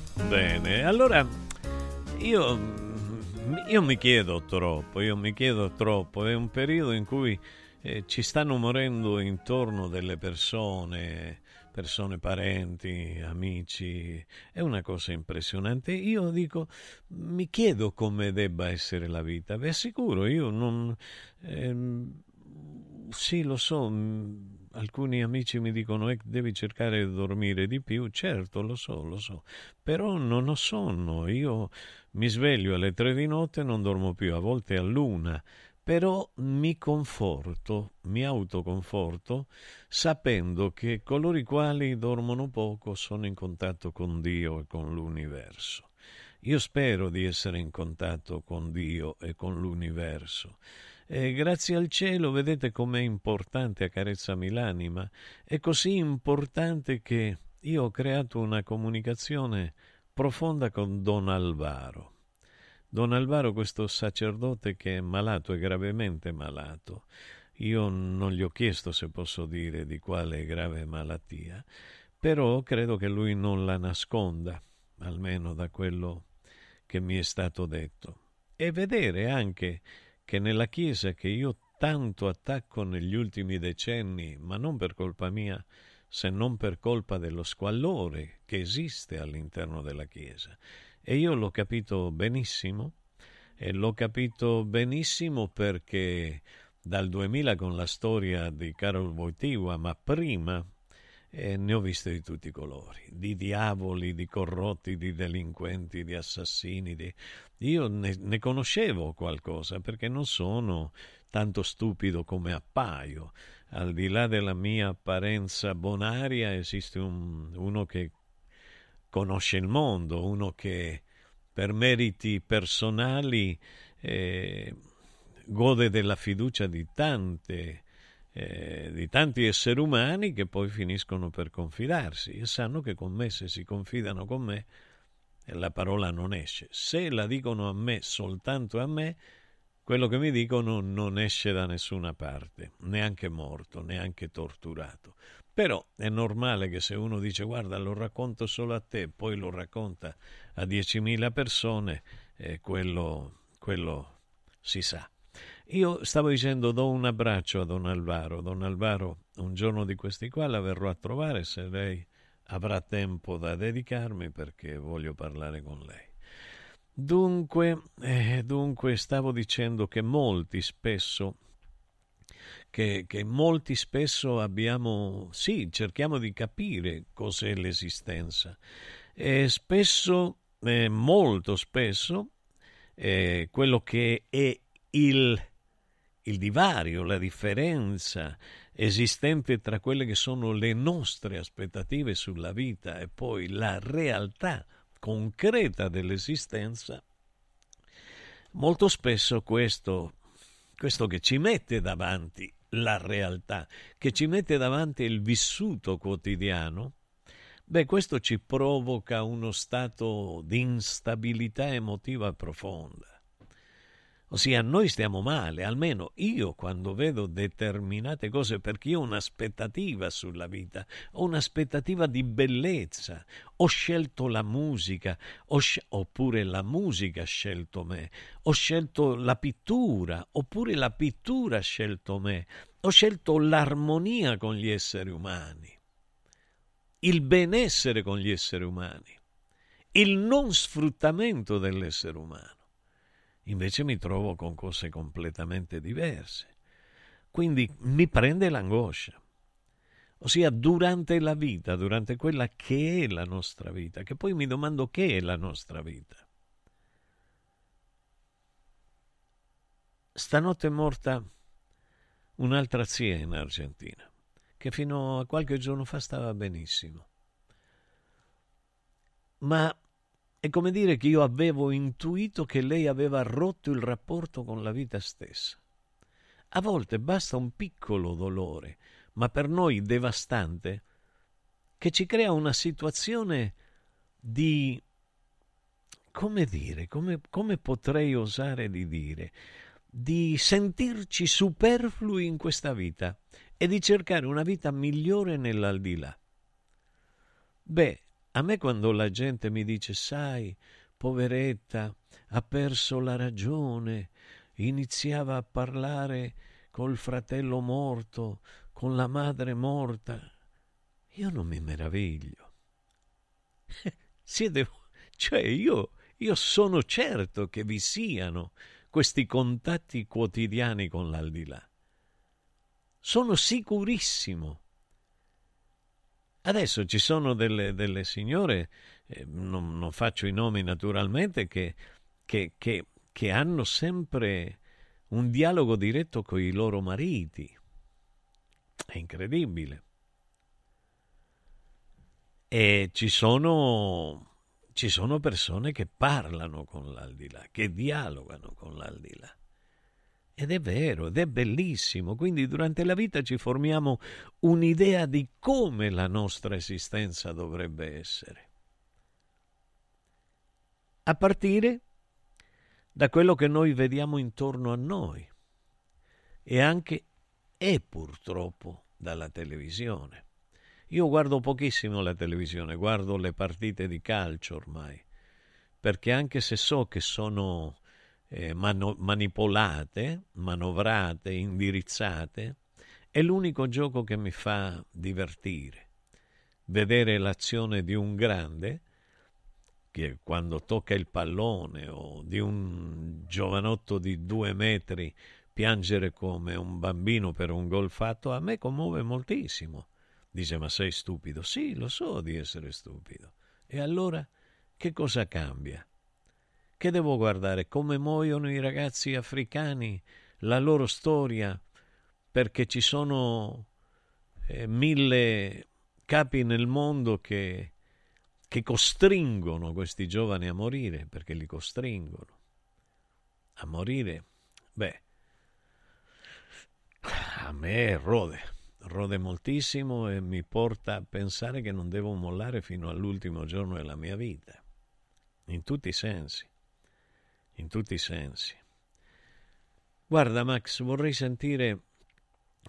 Speaker 1: bene. Allora, io, io mi chiedo troppo, io mi chiedo troppo. È un periodo in cui eh, ci stanno morendo intorno delle persone, persone parenti, amici. È una cosa impressionante. Io dico, mi chiedo come debba essere la vita. Vi assicuro, io non... Ehm, sì, lo so alcuni amici mi dicono eh, devi cercare di dormire di più, certo lo so, lo so, però non ho sonno, io mi sveglio alle tre di notte e non dormo più, a volte all'una, però mi conforto, mi autoconforto, sapendo che coloro i quali dormono poco sono in contatto con Dio e con l'universo. Io spero di essere in contatto con Dio e con l'universo e grazie al cielo vedete com'è importante accarezzami l'anima. È così importante che io ho creato una comunicazione profonda con Don Alvaro. Don Alvaro, questo sacerdote che è malato, è gravemente malato. Io non gli ho chiesto se posso dire di quale grave malattia, però credo che lui non la nasconda, almeno da quello che mi è stato detto. E vedere anche che nella Chiesa che io tanto attacco negli ultimi decenni, ma non per colpa mia, se non per colpa dello squallore che esiste all'interno della Chiesa. E io l'ho capito benissimo, e l'ho capito benissimo perché dal 2000 con la storia di Karol Wojtyła, ma prima e ne ho viste di tutti i colori, di diavoli, di corrotti, di delinquenti, di assassini. Di... Io ne, ne, conoscevo qualcosa perché non sono tanto stupido come appaio. Al di là della mia apparenza bonaria esiste un, uno che conosce il mondo, uno che per meriti personali eh, gode della fiducia di tante eh, di tanti esseri umani che poi finiscono per confidarsi e sanno che con me, se si confidano con me, la parola non esce. Se la dicono a me, soltanto a me, quello che mi dicono non esce da nessuna parte, neanche morto, neanche torturato. Però è normale che se uno dice guarda lo racconto solo a te, poi lo racconta a 10.000 persone, eh, quello, quello si sa. Io stavo dicendo do un abbraccio a Don Alvaro. Don Alvaro, un giorno di questi qua la verrò a trovare se lei avrà tempo da dedicarmi perché voglio parlare con lei. Dunque, eh, dunque stavo dicendo che molti spesso che, che, molti spesso abbiamo, sì, cerchiamo di capire cos'è l'esistenza e spesso, eh, molto spesso, eh, quello che è il il divario, la differenza esistente tra quelle che sono le nostre aspettative sulla vita e poi la realtà concreta dell'esistenza, molto spesso questo, questo che ci mette davanti la realtà, che ci mette davanti il vissuto quotidiano, beh, questo ci provoca uno stato di instabilità emotiva profonda Ossia, noi stiamo male, almeno io quando vedo determinate cose, perché io ho un'aspettativa sulla vita, ho un'aspettativa di bellezza. Ho scelto la musica, sc- oppure la musica ha scelto me. Ho scelto la pittura, oppure la pittura ha scelto me. Ho scelto l'armonia con gli esseri umani, il benessere con gli esseri umani, il non sfruttamento dell'essere umano invece mi trovo con cose completamente diverse. Quindi mi prende l'angoscia. Ossia, durante la vita, durante quella che è la nostra vita, che poi mi domando che è la nostra vita. Stanotte è morta un'altra zia in Argentina, che fino a qualche giorno fa stava benissimo. Ma è come dire che io avevo intuito che lei aveva rotto il rapporto con la vita stessa. A volte basta un piccolo dolore, ma per noi devastante, che ci crea una situazione di... come dire, come, come potrei osare di dire, di sentirci superflui in questa vita e di cercare una vita migliore nell'aldilà. Beh, a me quando la gente mi dice, sai, poveretta, ha perso la ragione, iniziava a parlare col fratello morto, con la madre morta, io non mi meraviglio. Siete, cioè io, io sono certo che vi siano questi contatti quotidiani con l'aldilà. Sono sicurissimo Adesso ci sono delle, delle signore, eh, non, non, faccio i nomi naturalmente, che, che, che, che hanno sempre un dialogo diretto con i loro mariti. È incredibile. E ci sono, ci sono persone che parlano con l'aldilà, che dialogano con l'aldilà. Ed è vero, ed è bellissimo. Quindi durante la vita ci formiamo un'idea di come la nostra esistenza dovrebbe essere. A partire da quello che noi vediamo intorno a noi e anche e purtroppo dalla televisione. Io guardo pochissimo la televisione, guardo le partite di calcio ormai, perché anche se so che sono eh, mano- manipolate, manovrate, indirizzate, è l'unico gioco che mi fa divertire. Vedere l'azione di un grande che quando tocca il pallone o di un giovanotto di due metri piangere come un bambino per un gol fatto a me commuove moltissimo. Dice ma sei stupido? Sì, lo so di essere stupido. E allora che cosa cambia? Che devo guardare? Come muoiono i ragazzi africani, la loro storia, perché ci sono eh, mille capi nel mondo che, che costringono questi giovani a morire, perché li costringono a morire. Beh, a me rode, rode moltissimo e mi porta a pensare che non devo mollare fino all'ultimo giorno della mia vita, in tutti i sensi in tutti i sensi. Guarda Max, vorrei sentire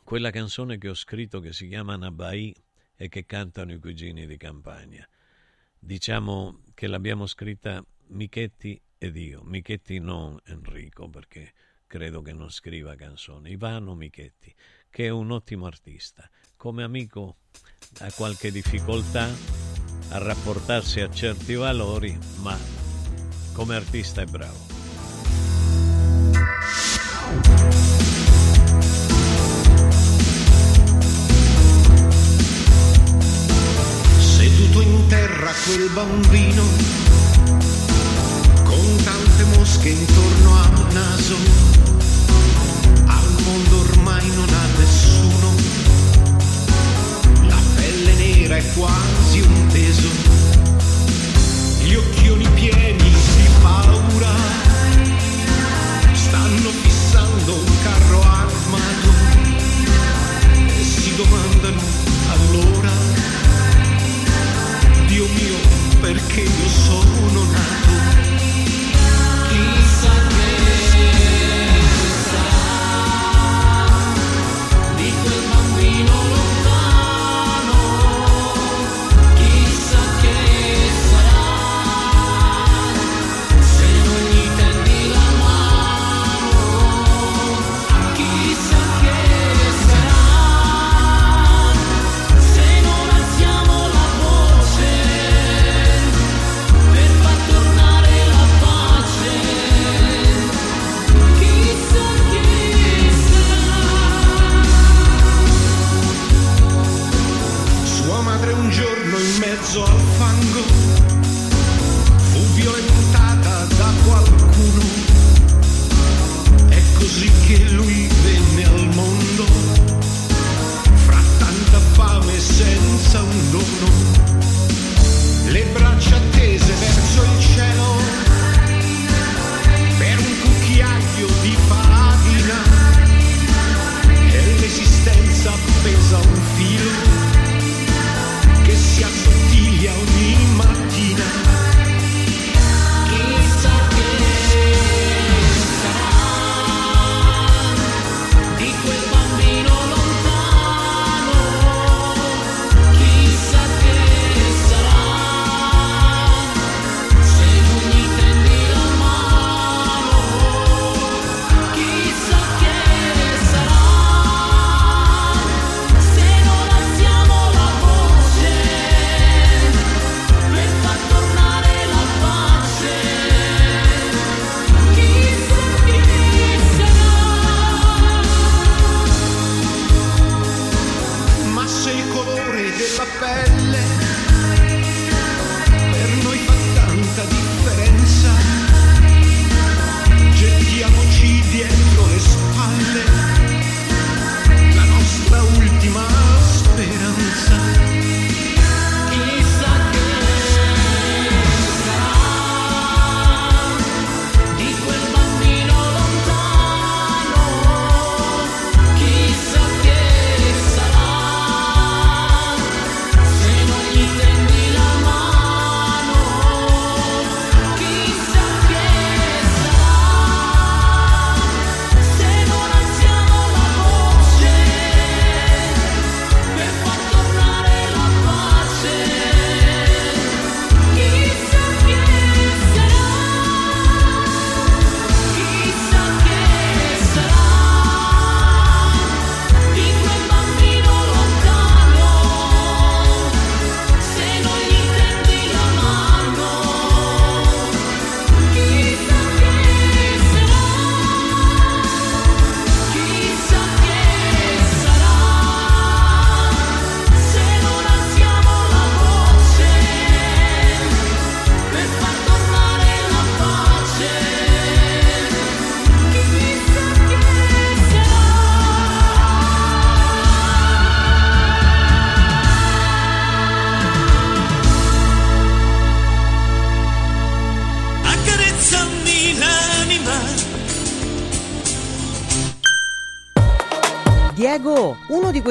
Speaker 1: quella canzone che ho scritto che si chiama Nabai e che cantano i cugini di campagna. Diciamo che l'abbiamo scritta Michetti ed io, Michetti non Enrico perché credo che non scriva canzoni, Ivano Michetti, che è un ottimo artista. Come amico ha qualche difficoltà a rapportarsi a certi valori, ma come artista è bravo.
Speaker 15: Seduto in terra quel bambino, con tante mosche intorno al naso, al mondo ormai non ha nessuno, la pelle nera è quasi un peso, gli occhioni pieni di paura perché io sono nato?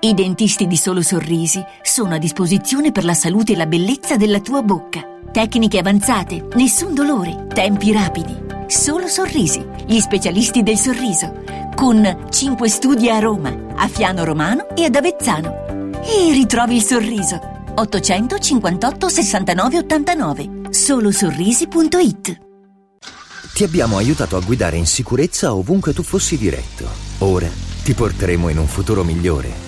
Speaker 16: I dentisti di Solo Sorrisi sono a disposizione per la salute e la bellezza della tua bocca. Tecniche avanzate, nessun dolore, tempi rapidi. Solo Sorrisi, gli specialisti del sorriso. Con 5 studi a Roma, a Fiano Romano e ad Avezzano. E ritrovi il sorriso. 858 69 89. Solosorrisi.it
Speaker 13: Ti abbiamo aiutato a guidare in sicurezza ovunque tu fossi diretto. Ora ti porteremo in un futuro migliore.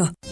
Speaker 11: Perfecto.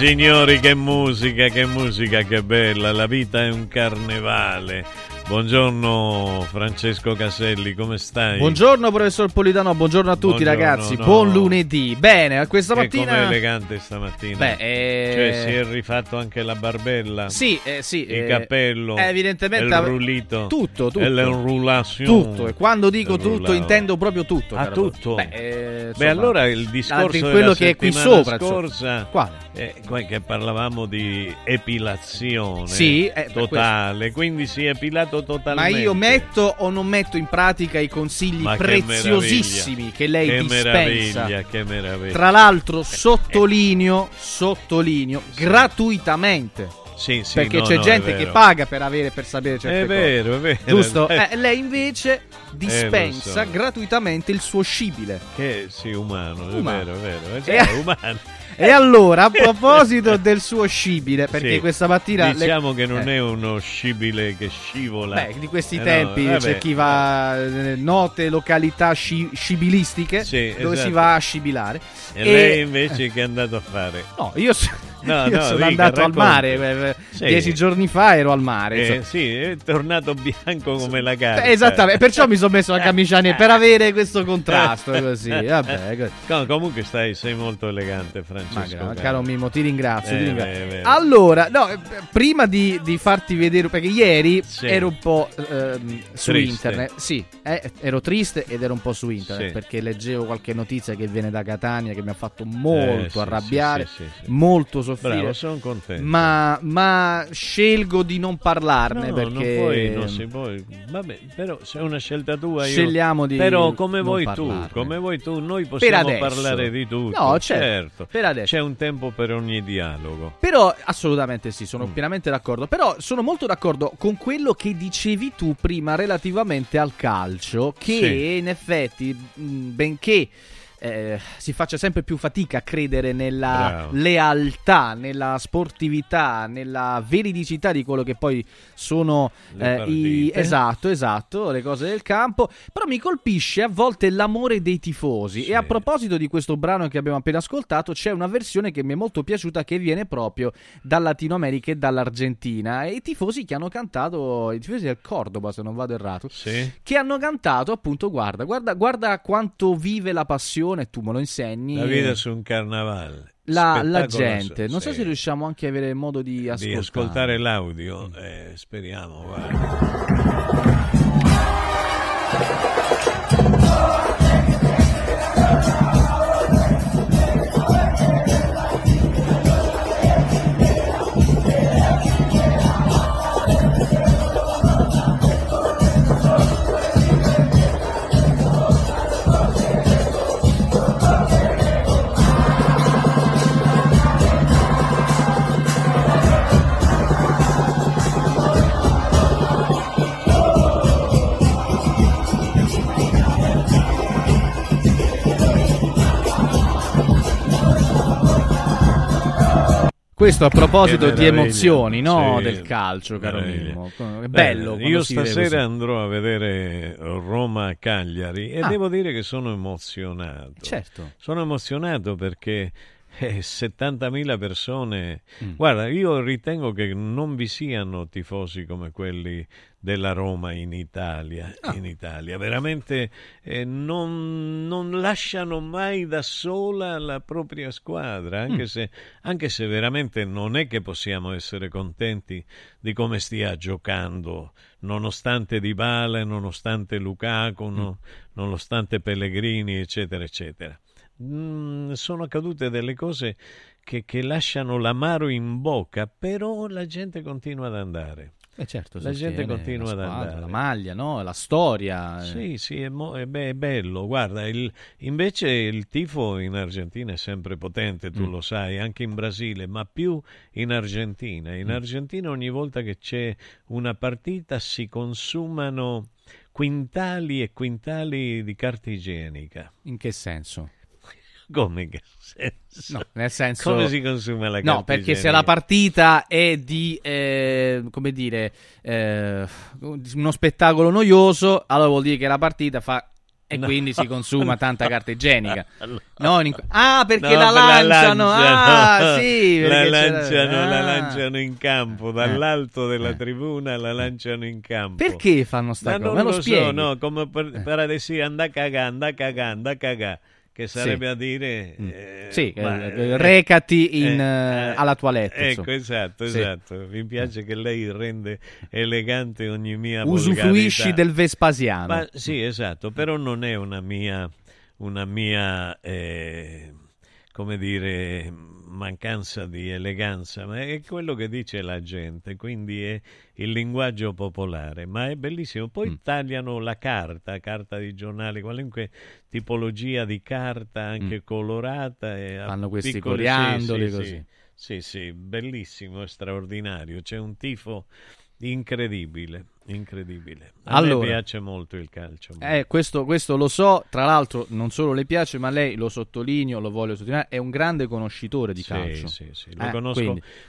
Speaker 1: Signori, che musica, che musica, che bella. La vita è un carnevale. Buongiorno Francesco Caselli, come stai?
Speaker 17: Buongiorno professor Politano, buongiorno a tutti
Speaker 1: Buongiorno,
Speaker 17: ragazzi,
Speaker 1: no.
Speaker 17: buon lunedì. Bene, questa
Speaker 1: Che
Speaker 17: mattina...
Speaker 1: com'è elegante stamattina.
Speaker 17: Beh, eh,
Speaker 1: Cioè si è rifatto anche la barbella.
Speaker 17: Sì, eh, sì.
Speaker 1: Il
Speaker 17: eh,
Speaker 1: cappello.
Speaker 17: eh, evidentemente
Speaker 1: Il rulito.
Speaker 17: Tutto, tutto.
Speaker 1: E l'enroulation.
Speaker 17: Tutto, e quando dico tutto
Speaker 1: roulado.
Speaker 17: intendo proprio tutto.
Speaker 1: Ah, tutto?
Speaker 17: Beh, eh,
Speaker 1: Beh,
Speaker 17: insomma,
Speaker 1: allora il discorso
Speaker 17: quello che è qui sopra.
Speaker 1: scorsa,
Speaker 17: Quale?
Speaker 1: eh, che parlavamo di epilazione
Speaker 17: Sì, eh,
Speaker 1: totale, quindi si è epilato
Speaker 17: Ma
Speaker 1: totalmente.
Speaker 17: io metto o non metto in pratica i consigli
Speaker 1: Ma che
Speaker 17: preziosissimi
Speaker 1: meraviglia.
Speaker 17: che, lei
Speaker 1: che
Speaker 17: dispensa.
Speaker 1: meraviglia, che meraviglia.
Speaker 17: Tra l'altro, sottolineo, sottolineo gratuitamente.
Speaker 1: Sì, sì,
Speaker 17: perché
Speaker 1: no,
Speaker 17: c'è
Speaker 1: no, è
Speaker 17: gente che paga per avere per sapere certe
Speaker 1: È vero,
Speaker 17: cose.
Speaker 1: è vero.
Speaker 17: Giusto?
Speaker 1: Eh,
Speaker 17: Eh, lei invece dispensa gratuitamente il suo scibile.
Speaker 1: Che sì, umano,
Speaker 17: Umano.
Speaker 1: è vero, è vero.
Speaker 17: E-
Speaker 1: Cioè, umano.
Speaker 17: E allora, a proposito del suo scibile, perché
Speaker 1: Sì.
Speaker 17: questa mattina le-
Speaker 1: Diciamo che non
Speaker 17: eh.
Speaker 1: è uno scibile che scivola.
Speaker 17: Beh, di questi
Speaker 1: Eh, no,
Speaker 17: tempi
Speaker 1: vabbè.
Speaker 17: c'è chi va eh, note località sci- scibilistiche
Speaker 1: Sì,
Speaker 17: dove si
Speaker 1: esatto.
Speaker 17: va a scibilare.
Speaker 1: E, lei invece che è andato a fare?
Speaker 17: No, io, so-
Speaker 1: No,
Speaker 17: io
Speaker 1: no,
Speaker 17: sono
Speaker 1: dica,
Speaker 17: andato al
Speaker 1: racconti.
Speaker 17: mare. eh,
Speaker 1: Sì.
Speaker 17: Dieci giorni fa ero al mare.
Speaker 1: Eh,
Speaker 17: insomma.
Speaker 1: sì, è tornato bianco come la carta.
Speaker 17: Eh, Esattamente, perciò mi sono messo la camicia nera per avere questo contrasto così. Vabbè, così.
Speaker 1: Com- comunque stai, sei molto elegante, Francesco.
Speaker 17: Ma
Speaker 1: caro.
Speaker 17: Mimo, ti ringrazio. ti
Speaker 1: Eh,
Speaker 17: ringrazio.
Speaker 1: beh.
Speaker 17: Allora, no, eh, prima di, di farti vedere, perché ieri
Speaker 1: Sì.
Speaker 17: ero un po' ehm, su internet. Sì, eh, ero triste ed ero un po' su internet
Speaker 1: Sì.
Speaker 17: perché leggevo qualche notizia che viene da Catania che mi ha fatto molto
Speaker 1: Eh,
Speaker 17: arrabbiare,
Speaker 1: sì, sì,
Speaker 17: soffrire.
Speaker 1: Bravo, sono contento.
Speaker 17: Ma, ma scelgo di non parlarne
Speaker 1: No,
Speaker 17: perché
Speaker 1: non puoi, non si può. Vabbè, però se è una scelta tua, io...
Speaker 17: Scegliamo di
Speaker 1: Però come vuoi
Speaker 17: parlarne.
Speaker 1: tu, come vuoi tu, noi possiamo parlare di tutto.
Speaker 17: No, certo, per adesso.
Speaker 1: C'è un tempo per ogni dialogo.
Speaker 17: Però assolutamente sì,
Speaker 1: Mm.
Speaker 17: sono pienamente d'accordo. Però sono molto d'accordo con quello che dicevi tu prima relativamente al calcio, che
Speaker 1: Sì.
Speaker 17: in effetti, mh, benché eh, si faccia sempre più fatica a credere nella
Speaker 1: Bravo.
Speaker 17: lealtà, nella sportività, nella veridicità di quello che poi sono eh, i, esatto, esatto, le cose del campo. Però mi colpisce a volte l'amore dei tifosi. E a proposito di questo brano che abbiamo appena ascoltato, c'è una versione che mi è molto piaciuta che viene proprio dal Latino America e dall'Argentina. E i tifosi che hanno cantato, i tifosi del Cordoba, se non vado errato,
Speaker 1: Sì.
Speaker 17: che hanno cantato appunto, guarda, guarda, guarda quanto vive la passione, tu me lo insegni.
Speaker 1: La vita su un carnavale.
Speaker 17: La, la gente, non so se riusciamo anche a avere modo di ascoltare.
Speaker 1: Di ascoltare l'audio, eh, speriamo. guarda.
Speaker 17: Questo a proposito di emozioni, no?
Speaker 1: Sì,
Speaker 17: del calcio, caro. Mimmo. È
Speaker 1: Beh,
Speaker 17: bello. quando
Speaker 1: Io stasera andrò a vedere Roma-Cagliari e
Speaker 17: Ah.
Speaker 1: devo dire che sono emozionato.
Speaker 17: Certo.
Speaker 1: Sono emozionato perché eh, 70.000 persone.
Speaker 17: Mm.
Speaker 1: Guarda, io ritengo che non vi siano tifosi come quelli della Roma in Italia.
Speaker 17: Ah.
Speaker 1: In Italia. Veramente eh, non, non lasciano mai da sola la propria squadra, anche,
Speaker 17: Mm.
Speaker 1: se, anche se veramente non è che possiamo essere contenti di come stia giocando, nonostante Dybala, nonostante Lukaku, no- nonostante Pellegrini, eccetera, eccetera. Mm, sono accadute delle cose che, che lasciano l'amaro in bocca, però la gente continua ad andare.
Speaker 17: Eh certo,
Speaker 1: la gente continua
Speaker 17: la
Speaker 1: ad
Speaker 17: squadra,
Speaker 1: andare.
Speaker 17: La maglia, no? La storia. eh.
Speaker 1: Sì, sì, è, mo- è be- è bello. Guarda, il- invece il tifo in Argentina è sempre potente, tu
Speaker 17: Mm.
Speaker 1: lo sai, anche in Brasile, ma più in Argentina. In
Speaker 17: Mm.
Speaker 1: Argentina ogni volta che c'è una partita si consumano quintali e quintali di carta igienica.
Speaker 17: In che senso?
Speaker 1: Come che senso?
Speaker 17: No, nel senso...
Speaker 1: Come si consuma la carta
Speaker 17: No, perché se la partita è di, eh, come dire, eh, uno spettacolo noioso, allora vuol dire che la partita fa E
Speaker 1: No.
Speaker 17: quindi si consuma tanta carta igienica.
Speaker 1: No.
Speaker 17: In- Ah, perché
Speaker 1: No,
Speaker 17: la
Speaker 1: per
Speaker 17: lanciano. Ah, sì,
Speaker 1: la lanciano, la
Speaker 17: Ah.
Speaker 1: lanciano in campo, dall'alto della tribuna la lanciano in campo.
Speaker 17: Perché fanno sta
Speaker 1: Ma
Speaker 17: cosa?
Speaker 1: non
Speaker 17: Me lo
Speaker 1: lo so, no, come per, per adesso anda a cagare, anda a cagare, anda a cagare, che sarebbe a dire... eh,
Speaker 17: Sì,
Speaker 1: ma-
Speaker 17: eh, recati in, eh, alla toilette,
Speaker 1: Ecco, esatto,
Speaker 17: Sì.
Speaker 1: esatto. Mi piace che lei rende elegante ogni mia
Speaker 17: Usufruisci del Vespasiano.
Speaker 1: Ma, sì, esatto, però non è una mia, una mia eh, come dire, mancanza di eleganza, ma è quello che dice la gente, quindi è il linguaggio popolare, ma è bellissimo. Poi
Speaker 17: Mm.
Speaker 1: tagliano la carta, carta di giornali, qualunque tipologia di carta, anche colorata. E
Speaker 17: Mm. Fanno questi
Speaker 1: piccoli- sì,
Speaker 17: coriandoli
Speaker 1: sì,
Speaker 17: così.
Speaker 1: Sì, sì, sì, bellissimo, straordinario. C'è un tifo incredibile, incredibile. A
Speaker 17: Allora.
Speaker 1: me piace molto il calcio.
Speaker 17: Eh, questo, questo lo so, tra l'altro non solo le piace, ma lei lo sottolineo, lo voglio sottolineare, è un grande conoscitore di
Speaker 1: Sì,
Speaker 17: calcio.
Speaker 1: sì, sì, lo
Speaker 17: Eh,
Speaker 1: conosco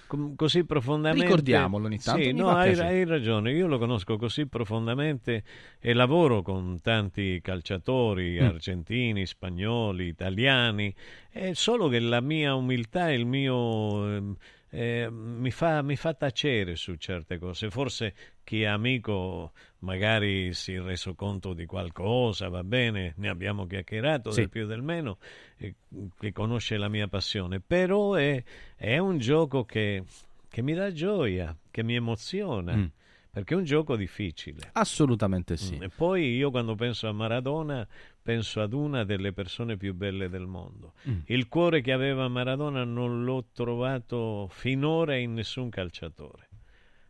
Speaker 17: quindi-
Speaker 1: così profondamente.
Speaker 17: Ricordiamolo ogni tanto,
Speaker 1: Sì, no, hai, hai ragione, io lo conosco così profondamente e lavoro con tanti calciatori
Speaker 17: Mm.
Speaker 1: argentini, spagnoli, italiani, è solo che la mia umiltà e il mio... ehm, eh, mi, fa, mi fa tacere su certe cose. Forse chi è amico magari si è reso conto di qualcosa, va bene, ne abbiamo chiacchierato
Speaker 17: Sì.
Speaker 1: del più del meno, eh, che conosce la mia passione, però è, è un gioco che, che mi dà gioia, che mi emoziona,
Speaker 17: Mm.
Speaker 1: Perché è un gioco difficile.
Speaker 17: Assolutamente sì.
Speaker 1: Mm, E poi io quando penso a Maradona penso ad una delle persone più belle del mondo.
Speaker 17: Mm.
Speaker 1: Il cuore che aveva Maradona non l'ho trovato finora in nessun calciatore.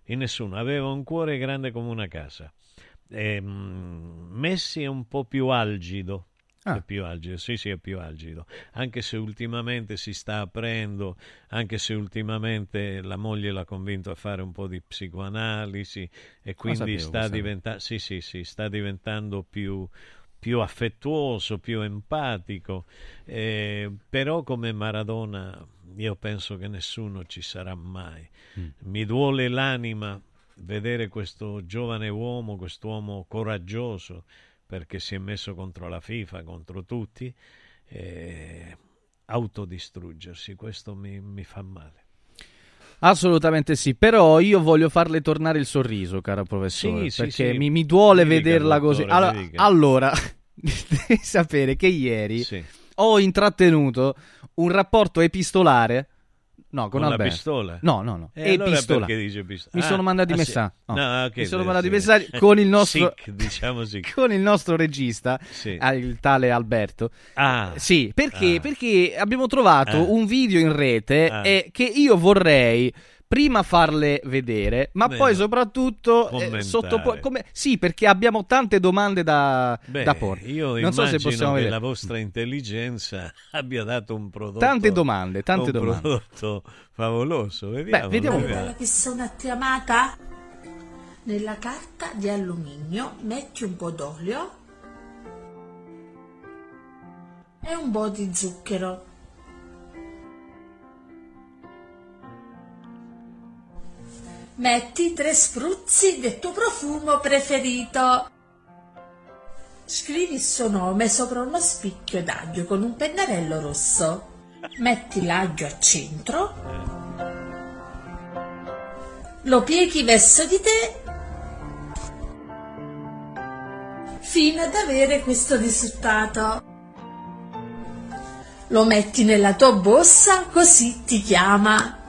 Speaker 1: In nessuno. Aveva un cuore grande come una casa. Ehm, Messi è un po' più algido.
Speaker 17: Ah.
Speaker 1: È più algido, sì, sì, è più algido. Anche se ultimamente si sta aprendo, anche se ultimamente la moglie l'ha convinto a fare un po' di psicoanalisi e quindi
Speaker 17: sapevo
Speaker 1: sta, diventa- sì, sì, sì, sta diventando più, più affettuoso, più empatico. Eh, però come Maradona io penso che nessuno ci sarà mai.
Speaker 17: Mm.
Speaker 1: Mi duole l'anima vedere questo giovane uomo, quest'uomo coraggioso, perché si è messo contro la FIFA, contro tutti, eh, autodistruggersi. Questo mi, mi fa male.
Speaker 17: Assolutamente sì, però io voglio farle tornare il sorriso, cara professore,
Speaker 1: Sì, sì,
Speaker 17: perché
Speaker 1: sì.
Speaker 17: Mi, mi duole
Speaker 1: Mi dica,
Speaker 17: vederla così.
Speaker 1: dottore,
Speaker 17: Allora,
Speaker 1: dica.
Speaker 17: allora, devi sapere che ieri
Speaker 1: Sì.
Speaker 17: ho intrattenuto un rapporto epistolare. No, con,
Speaker 1: Con la pistola?
Speaker 17: No, no, no.
Speaker 1: E allora
Speaker 17: Epistolare.
Speaker 1: perché dice pistola?
Speaker 17: Mi
Speaker 1: Ah,
Speaker 17: sono mandati
Speaker 1: ah, sì.
Speaker 17: messaggi. no.
Speaker 1: No, ok,
Speaker 17: Mi sono mandati
Speaker 1: sì.
Speaker 17: messaggi con il nostro
Speaker 1: Sic, diciamo sì.
Speaker 17: con il nostro regista,
Speaker 1: Sì.
Speaker 17: ah, il tale Alberto.
Speaker 1: Ah.
Speaker 17: Sì, perché?
Speaker 1: Ah.
Speaker 17: Perché abbiamo trovato
Speaker 1: Ah.
Speaker 17: un video in rete
Speaker 1: Ah.
Speaker 17: eh, che io vorrei prima farle vedere, ma
Speaker 1: Bene.
Speaker 17: poi soprattutto eh,
Speaker 1: Commentare.
Speaker 17: sottopo- come- Sì, perché abbiamo tante domande da,
Speaker 1: Beh,
Speaker 17: da porre.
Speaker 1: io
Speaker 17: non so se
Speaker 1: immagino
Speaker 17: possiamo
Speaker 1: che
Speaker 17: vedere.
Speaker 1: la vostra intelligenza abbia dato un prodotto
Speaker 17: Tante domande, tante
Speaker 1: un
Speaker 17: domande.
Speaker 1: prodotto favoloso. Vediamo,
Speaker 17: vediamo.
Speaker 18: Quella che sono chiamata nella carta di alluminio metti un po' d'olio e un po' di zucchero. Metti tre spruzzi del tuo profumo preferito. Scrivi il suo nome sopra uno spicchio d'aglio con un pennarello rosso. Metti l'aglio a centro. Lo pieghi verso di te fino ad avere questo risultato. Lo metti nella tua borsa così ti chiama.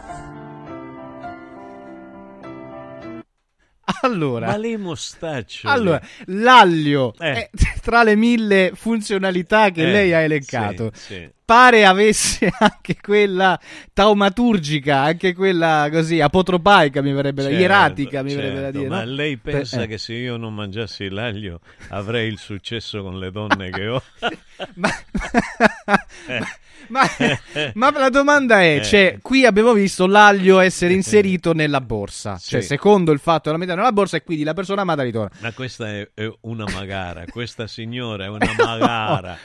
Speaker 17: Allora,
Speaker 1: Ma le mostacce.
Speaker 17: allora, l'aglio
Speaker 1: Eh.
Speaker 17: è tra le mille funzionalità che
Speaker 1: Eh,
Speaker 17: lei ha elencato.
Speaker 1: sì, sì.
Speaker 17: Pare avesse anche quella taumaturgica, anche quella così apotropaica, mi verrebbe da
Speaker 1: Certo,
Speaker 17: ieratica, mi verrebbe da
Speaker 1: certo,
Speaker 17: dire.
Speaker 1: Ma
Speaker 17: no?
Speaker 1: lei pensa
Speaker 17: eh.
Speaker 1: che se io non mangiassi l'aglio avrei il successo con le donne che ho?
Speaker 17: ma,
Speaker 1: Eh.
Speaker 17: Ma Ma la domanda è,
Speaker 1: Eh.
Speaker 17: cioè, qui abbiamo visto l'aglio essere inserito nella borsa, cioè
Speaker 1: Sì.
Speaker 17: secondo il fatto che la mettono nella borsa e quindi la persona amata ritorna.
Speaker 1: Ma questa è, è una magara, questa signora è una magara,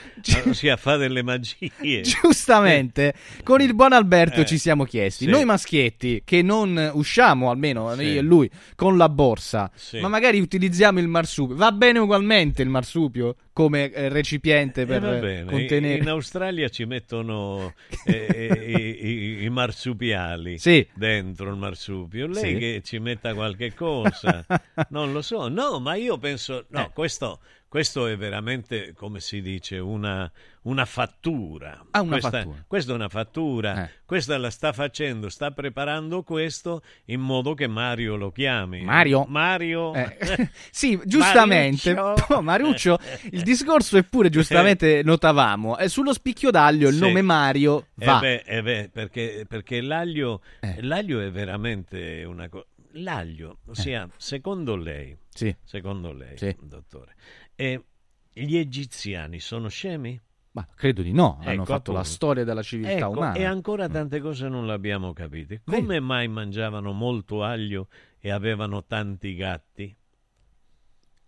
Speaker 1: ossia fa delle magie.
Speaker 17: Giustamente, con il buon Alberto
Speaker 1: Eh,
Speaker 17: ci siamo chiesti,
Speaker 1: sì.
Speaker 17: noi maschietti che non usciamo, almeno
Speaker 1: Sì.
Speaker 17: io e lui, con la borsa, ma magari utilizziamo il marsupio, va bene ugualmente il marsupio come eh, recipiente
Speaker 1: Eh,
Speaker 17: per eh, contenere...
Speaker 1: In Australia ci mettono eh, eh, i, i- marsupiali
Speaker 17: Sì.
Speaker 1: dentro il marsupio. Lei
Speaker 17: Sì.
Speaker 1: che ci metta qualche cosa, non lo so. No, ma io penso, no, questo, questo è veramente, come si dice, una, una fattura.
Speaker 17: Ah, una
Speaker 1: questa,
Speaker 17: fattura.
Speaker 1: Questa è una fattura.
Speaker 17: Eh.
Speaker 1: Questa la sta facendo, sta preparando questo in modo che Mario lo chiami.
Speaker 17: Mario?
Speaker 1: Mario.
Speaker 17: Eh, sì, giustamente.
Speaker 1: Mariuccio.
Speaker 17: Oh, Mariuccio, il discorso è pure giustamente notavamo. È sullo spicchio d'aglio il
Speaker 1: Sì.
Speaker 17: nome Mario
Speaker 1: Eh
Speaker 17: va.
Speaker 1: beh, eh beh, perché, perché l'aglio,
Speaker 17: Eh.
Speaker 1: l'aglio è veramente una cosa. L'aglio, ossia, secondo lei,
Speaker 17: Sì.
Speaker 1: secondo lei,
Speaker 17: Sì.
Speaker 1: dottore, eh, gli egiziani sono scemi?
Speaker 17: Ma credo di no, hanno
Speaker 1: Ecco,
Speaker 17: fatto la
Speaker 1: appunto.
Speaker 17: storia della civiltà
Speaker 1: Ecco,
Speaker 17: umana.
Speaker 1: E ancora tante cose non le abbiamo capite. Come mai mangiavano molto aglio e avevano tanti gatti?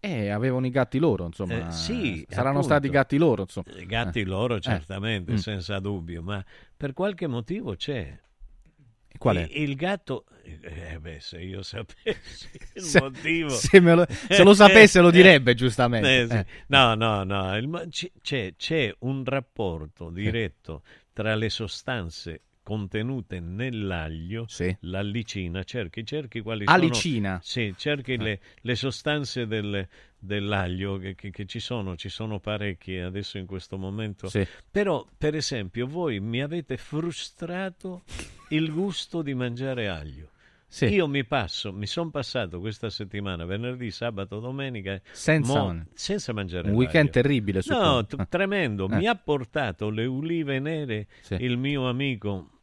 Speaker 17: Eh, avevano i gatti loro, insomma.
Speaker 1: Eh, sì,
Speaker 17: Saranno
Speaker 1: appunto.
Speaker 17: stati gatti loro, insomma.
Speaker 1: I gatti
Speaker 17: Eh.
Speaker 1: loro
Speaker 17: Eh.
Speaker 1: certamente,
Speaker 17: Mm.
Speaker 1: senza dubbio, ma per qualche motivo c'è.
Speaker 17: Qual è?
Speaker 1: Il, gatto, eh beh, se io sapessi il
Speaker 17: Se-
Speaker 1: motivo,
Speaker 17: se lo- se lo sapesse lo direbbe, giustamente.
Speaker 1: Eh, sì.
Speaker 17: Eh.
Speaker 1: No, no, no, il c'è, c'è un rapporto diretto tra le sostanze contenute nell'aglio, l'allicina, cerchi, cerchi quali sono...
Speaker 17: Alicina?
Speaker 1: Sì, cerchi
Speaker 17: Eh.
Speaker 1: le, le sostanze del- dell'aglio che, che- che ci sono, ci sono parecchie adesso in questo momento.
Speaker 17: Sì.
Speaker 1: Però, per esempio, voi mi avete frustrato il gusto di mangiare aglio.
Speaker 17: Sì.
Speaker 1: Io mi passo, mi sono passato questa settimana, venerdì, sabato, domenica,
Speaker 17: Senza
Speaker 1: mo- senza mangiare
Speaker 17: un weekend
Speaker 1: l'aglio.
Speaker 17: terribile, suppongo.
Speaker 1: No, t- tremendo.
Speaker 17: Eh.
Speaker 1: Mi ha portato le ulive nere
Speaker 17: Sì.
Speaker 1: il mio amico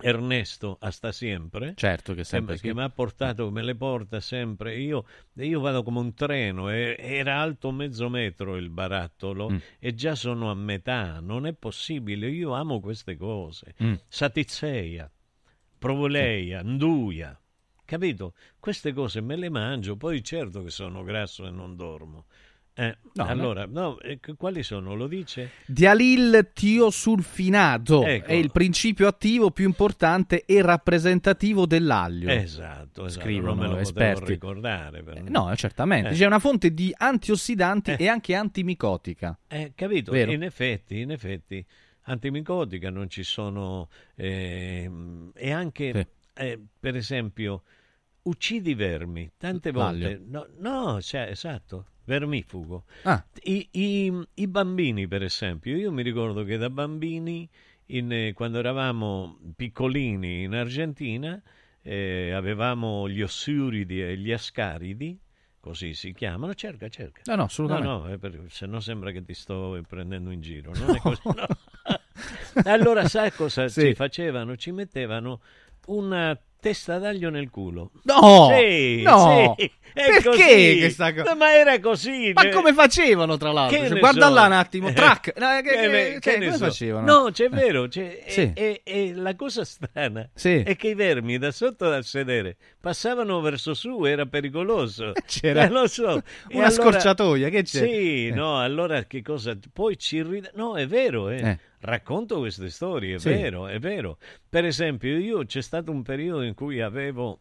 Speaker 1: Ernesto sta sempre.
Speaker 17: Certo che sempre sì.
Speaker 1: che mi ha portato, me le porta sempre. Io, io vado come un treno, e- era alto mezzo metro il barattolo
Speaker 17: Mm.
Speaker 1: e già sono a metà. Non è possibile. Io amo queste cose.
Speaker 17: Mm.
Speaker 1: Satizzeia, provoleia, nduia. Capito? Queste cose me le mangio, poi certo che sono grasso e non dormo. Eh,
Speaker 17: No,
Speaker 1: allora, no, che- quali sono? Lo dice?
Speaker 17: Dialil tiosulfinato
Speaker 1: Ecco.
Speaker 17: è il principio attivo più importante e rappresentativo dell'aglio.
Speaker 1: Esatto, esatto.
Speaker 17: Scrivono
Speaker 1: non me lo
Speaker 17: esperti.
Speaker 1: ricordare. per-
Speaker 17: No, certamente.
Speaker 1: Eh.
Speaker 17: C'è una fonte di antiossidanti
Speaker 1: Eh.
Speaker 17: e anche antimicotica.
Speaker 1: Eh, capito?
Speaker 17: Vero?
Speaker 1: In effetti, in effetti, antimicotica non ci sono... ehm, e anche,
Speaker 17: Sì.
Speaker 1: eh, per esempio, uccidi i vermi. Tante volte... No, no, cioè, esatto, vermifugo.
Speaker 17: Ah.
Speaker 1: I, i- i bambini, per esempio, io mi ricordo che da bambini, in, eh, quando eravamo piccolini in Argentina, eh, avevamo gli ossuridi e gli ascaridi, così si chiamano. Cerca, cerca.
Speaker 17: No, no, assolutamente.
Speaker 1: No, no, eh, per- se no sembra che ti sto prendendo in giro. Non è così, no. allora, sai cosa
Speaker 17: Sì.
Speaker 1: ci facevano? Ci mettevano una testa d'aglio nel culo.
Speaker 17: No!
Speaker 1: Sì,
Speaker 17: No!
Speaker 1: sì,
Speaker 17: Perché questa co-
Speaker 1: No, Ma era così.
Speaker 17: Ma
Speaker 1: ne-
Speaker 17: come facevano, tra l'altro? Cioè, guarda
Speaker 1: so?
Speaker 17: là un attimo,
Speaker 1: Eh.
Speaker 17: track. No, che-
Speaker 1: Che
Speaker 17: che- cioè,
Speaker 1: che ne
Speaker 17: come
Speaker 1: so?
Speaker 17: facevano?
Speaker 1: No, c'è
Speaker 17: Eh.
Speaker 1: vero. c'è- e-
Speaker 17: Sì.
Speaker 1: e, e la cosa strana è che i vermi da sotto dal sedere passavano verso su, era pericoloso.
Speaker 17: C'era
Speaker 1: Eh, lo so.
Speaker 17: Una scorciatoia, che c'è?
Speaker 1: Sì,
Speaker 17: Eh.
Speaker 1: no, allora che cosa? Poi ci ride... No, è vero, eh.
Speaker 17: Eh.
Speaker 1: Racconto queste storie, è
Speaker 17: Sì.
Speaker 1: vero, è vero. Per esempio, io c'è stato un periodo in cui avevo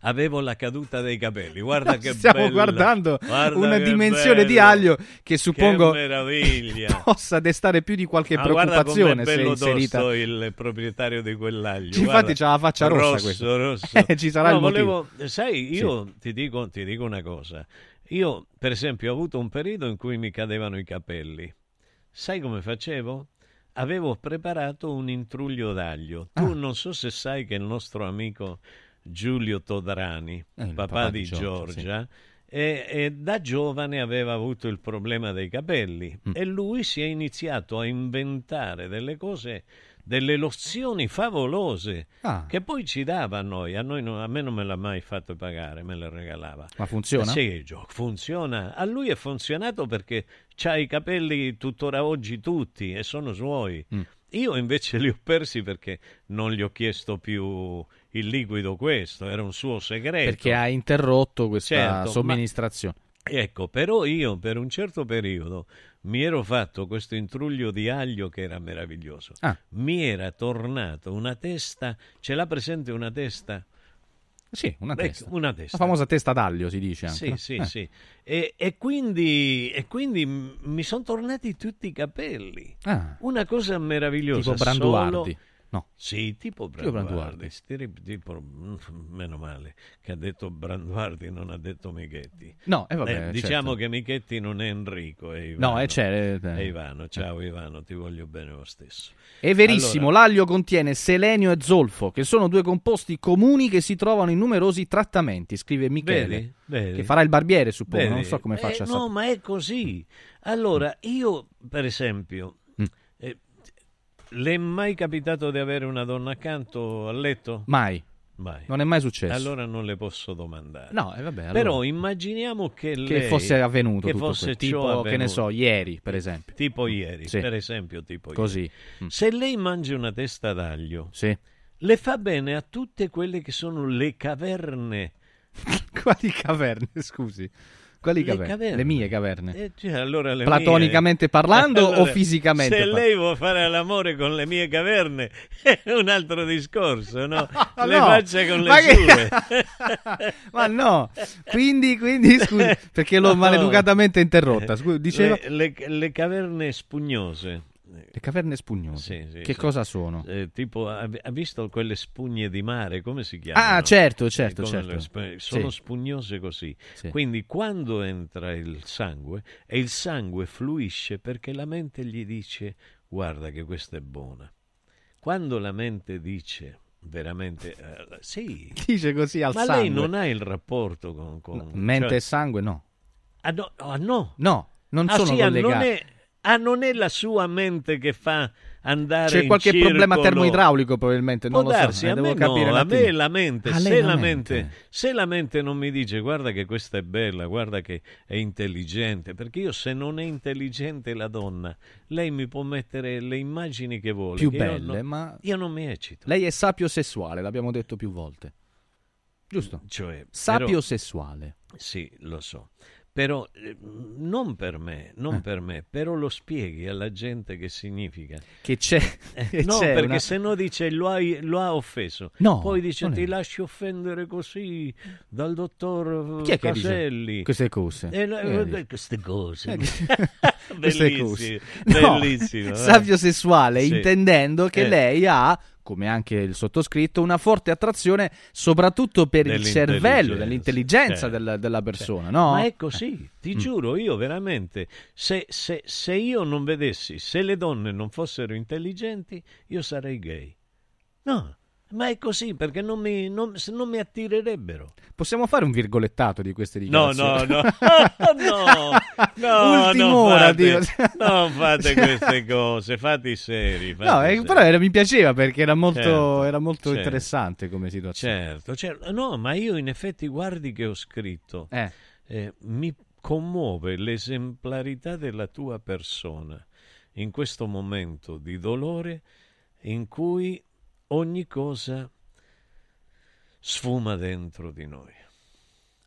Speaker 1: avevo la caduta dei capelli. Guarda che
Speaker 17: Stiamo
Speaker 1: bella.
Speaker 17: guardando
Speaker 1: Guarda
Speaker 17: una dimensione di
Speaker 1: bello.
Speaker 17: aglio che suppongo
Speaker 1: Che
Speaker 17: possa destare più di qualche
Speaker 1: Ma guarda
Speaker 17: preoccupazione
Speaker 1: com'è
Speaker 17: se
Speaker 1: bello
Speaker 17: inserita.
Speaker 1: tosto il proprietario di quell'aglio.
Speaker 17: Infatti
Speaker 1: guarda.
Speaker 17: c'ha la faccia rossa
Speaker 1: rosso,
Speaker 17: questo.
Speaker 1: rosso.
Speaker 17: Eh, ci sarà
Speaker 1: No,
Speaker 17: il motivo.
Speaker 1: volevo- sai, io ti, dico, ti dico una cosa. Io, per esempio, ho avuto un periodo in cui mi cadevano i capelli. Sai come facevo? Avevo preparato un intruglio d'aglio. Tu
Speaker 17: Ah.
Speaker 1: non so se sai che il nostro amico Giulio Todrani,
Speaker 17: Eh,
Speaker 1: papà, di
Speaker 17: di Giorgia,
Speaker 1: Giorgia, e, e da giovane aveva avuto il problema dei capelli
Speaker 17: Mm.
Speaker 1: e lui si è iniziato a inventare delle cose, delle lozioni favolose
Speaker 17: Ah.
Speaker 1: che poi ci dava a noi. A, noi non- a me non me l'ha mai fatto pagare, me le regalava.
Speaker 17: Ma funziona?
Speaker 1: Sì, funziona. A lui è funzionato perché ha i capelli tuttora oggi tutti e sono suoi.
Speaker 17: Mm.
Speaker 1: Io invece li ho persi perché non gli ho chiesto più il liquido questo, era un suo segreto.
Speaker 17: Perché ha interrotto questa
Speaker 1: Certo,
Speaker 17: somministrazione.
Speaker 1: Ecco, però io per un certo periodo mi ero fatto questo intruglio di aglio che era meraviglioso.
Speaker 17: Ah.
Speaker 1: Mi era tornato una testa, ce l'ha presente una testa?
Speaker 17: Sì, una
Speaker 1: Ecco,
Speaker 17: testa.
Speaker 1: una testa.
Speaker 17: La famosa testa d'aglio si dice anche.
Speaker 1: Sì,
Speaker 17: no?
Speaker 1: sì,
Speaker 17: Eh.
Speaker 1: sì. E, e quindi, e quindi mi sono tornati tutti i capelli.
Speaker 17: Ah.
Speaker 1: Una cosa meravigliosa.
Speaker 17: Tipo Branduardi.
Speaker 1: solo-
Speaker 17: No.
Speaker 1: Sì, tipo
Speaker 17: Tipo
Speaker 1: Branduardi.
Speaker 17: Branduardi.
Speaker 1: Sti- tipo- mm, meno male che ha detto Branduardi, non ha detto Michetti.
Speaker 17: No, e vabbè,
Speaker 1: Eh, diciamo
Speaker 17: certo.
Speaker 1: che Michetti non è Enrico, è Ivano.
Speaker 17: No, è c'è. eh,
Speaker 1: È Ivano. Ciao Ivano, ti voglio bene lo stesso.
Speaker 17: È verissimo,
Speaker 1: Allora,
Speaker 17: l'aglio contiene selenio e zolfo, che sono due composti comuni che si trovano in numerosi trattamenti, scrive Michele.
Speaker 1: Vedi? Vedi?
Speaker 17: Che farà il barbiere, suppongo,
Speaker 1: Vedi?
Speaker 17: non so come
Speaker 1: Eh,
Speaker 17: faccia a
Speaker 1: No,
Speaker 17: sapere.
Speaker 1: ma è così. Allora, io, per esempio, eh, le è mai capitato di avere una donna accanto al letto?
Speaker 17: Mai.
Speaker 1: Mai.
Speaker 17: Non è mai successo.
Speaker 1: Allora non le posso domandare.
Speaker 17: No, eh, vabbè, allora-
Speaker 1: Però immaginiamo che,
Speaker 17: che fosse avvenuto
Speaker 1: che
Speaker 17: tutto
Speaker 1: fosse
Speaker 17: tipo, che ne
Speaker 1: avvenuto.
Speaker 17: so, ieri, per esempio.
Speaker 1: Tipo ieri,
Speaker 17: Sì.
Speaker 1: per esempio, tipo
Speaker 17: Così.
Speaker 1: ieri.
Speaker 17: Mm.
Speaker 1: Se lei mangia una testa d'aglio,
Speaker 17: Sì.
Speaker 1: le fa bene a tutte quelle che sono le caverne.
Speaker 17: Quali caverne, scusi? Quali
Speaker 1: Le
Speaker 17: caverne?
Speaker 1: caverne.
Speaker 17: Le mie caverne.
Speaker 1: Eh, cioè, allora le
Speaker 17: Platonicamente
Speaker 1: mie-
Speaker 17: parlando o
Speaker 1: Allora,
Speaker 17: fisicamente
Speaker 1: Se lei vuole fare l'amore con le mie caverne è un altro discorso, no? Le
Speaker 17: no,
Speaker 1: faccia con le
Speaker 17: ma che-
Speaker 1: sue.
Speaker 17: Ma no, quindi, quindi scusi, perché l'ho
Speaker 1: No.
Speaker 17: maleducatamente interrotta. Scusi, diceva...
Speaker 1: Le, le- le caverne spugnose.
Speaker 17: Le caverne spugnose.
Speaker 1: Sì, sì,
Speaker 17: che
Speaker 1: sì.
Speaker 17: cosa sono?
Speaker 1: Eh, tipo, ha, visto quelle spugne di mare? Come si chiamano?
Speaker 17: Ah, certo,
Speaker 1: Eh,
Speaker 17: certo, certo.
Speaker 1: le sono spugnose così.
Speaker 17: Sì.
Speaker 1: Quindi quando entra il sangue, e il sangue fluisce perché la mente gli dice guarda che questa è buona. Quando la mente dice veramente eh, sì,
Speaker 17: Dice così al
Speaker 1: ma
Speaker 17: sangue.
Speaker 1: lei non ha il rapporto con... con
Speaker 17: Mente
Speaker 1: cioè-
Speaker 17: e sangue, no.
Speaker 1: Ah no, ah, no.
Speaker 17: No, non
Speaker 1: Ah,
Speaker 17: sono
Speaker 1: sì, ah, non
Speaker 17: collegati.
Speaker 1: è, ah, non è la sua mente che fa andare
Speaker 17: C'è qualche
Speaker 1: circolo.
Speaker 17: problema termoidraulico probabilmente, non
Speaker 1: Può
Speaker 17: lo
Speaker 1: darsi,
Speaker 17: so. eh,
Speaker 1: a
Speaker 17: devo
Speaker 1: me
Speaker 17: capire
Speaker 1: no, a me la mente.
Speaker 17: Ah,
Speaker 1: se,
Speaker 17: la mente.
Speaker 1: mente. se la mente non mi dice guarda che questa è bella, guarda che è intelligente, perché io se non è intelligente la donna, lei mi può mettere le immagini che vuole.
Speaker 17: Più
Speaker 1: che io
Speaker 17: belle,
Speaker 1: non-
Speaker 17: ma...
Speaker 1: Io non mi eccito.
Speaker 17: Lei è sapio sessuale, l'abbiamo detto più volte. Giusto?
Speaker 1: Cioè,
Speaker 17: Sapio sessuale.
Speaker 1: Sì, lo so. Però eh, non per me, non
Speaker 17: Eh.
Speaker 1: per me, però lo spieghi alla gente che significa.
Speaker 17: Che c'è...
Speaker 1: Eh,
Speaker 17: che
Speaker 1: no,
Speaker 17: c'è
Speaker 1: perché
Speaker 17: una-
Speaker 1: se no dice lo, hai- lo ha offeso.
Speaker 17: No,
Speaker 1: Poi dice
Speaker 17: non è-
Speaker 1: ti lasci offendere così dal dottor eh,
Speaker 17: Chi è
Speaker 1: Caselli.
Speaker 17: queste cose? Che
Speaker 1: eh, queste cose.
Speaker 17: Queste
Speaker 1: bellissimo,
Speaker 17: cose. No,
Speaker 1: bellissimo.
Speaker 17: sapio sessuale,
Speaker 1: Sì.
Speaker 17: intendendo che
Speaker 1: Eh.
Speaker 17: lei ha, come anche il sottoscritto, una forte attrazione soprattutto per il cervello, dell'intelligenza
Speaker 1: certo.
Speaker 17: della, della persona, no?
Speaker 1: Ma è così, ti
Speaker 17: Mm.
Speaker 1: giuro, io veramente, se, se- se io non vedessi, se le donne non fossero intelligenti, io sarei gay. No, ma è così perché non mi, non- non mi attirerebbero.
Speaker 17: Possiamo fare un virgolettato di queste
Speaker 1: No, no,
Speaker 17: dichiarazioni?
Speaker 1: no, no, no,
Speaker 17: Ultima ora, Dio.
Speaker 1: non fate queste cose, fate i seri. fate
Speaker 17: No, eh,
Speaker 1: seri.
Speaker 17: però era- mi piaceva perché era molto,
Speaker 1: Certo,
Speaker 17: era molto
Speaker 1: certo.
Speaker 17: interessante come situazione.
Speaker 1: Certo, certo. No, ma io in effetti guardi che ho scritto. Eh, mi commuove l'esemplarità della tua persona in questo momento di dolore in cui ogni cosa sfuma dentro di noi.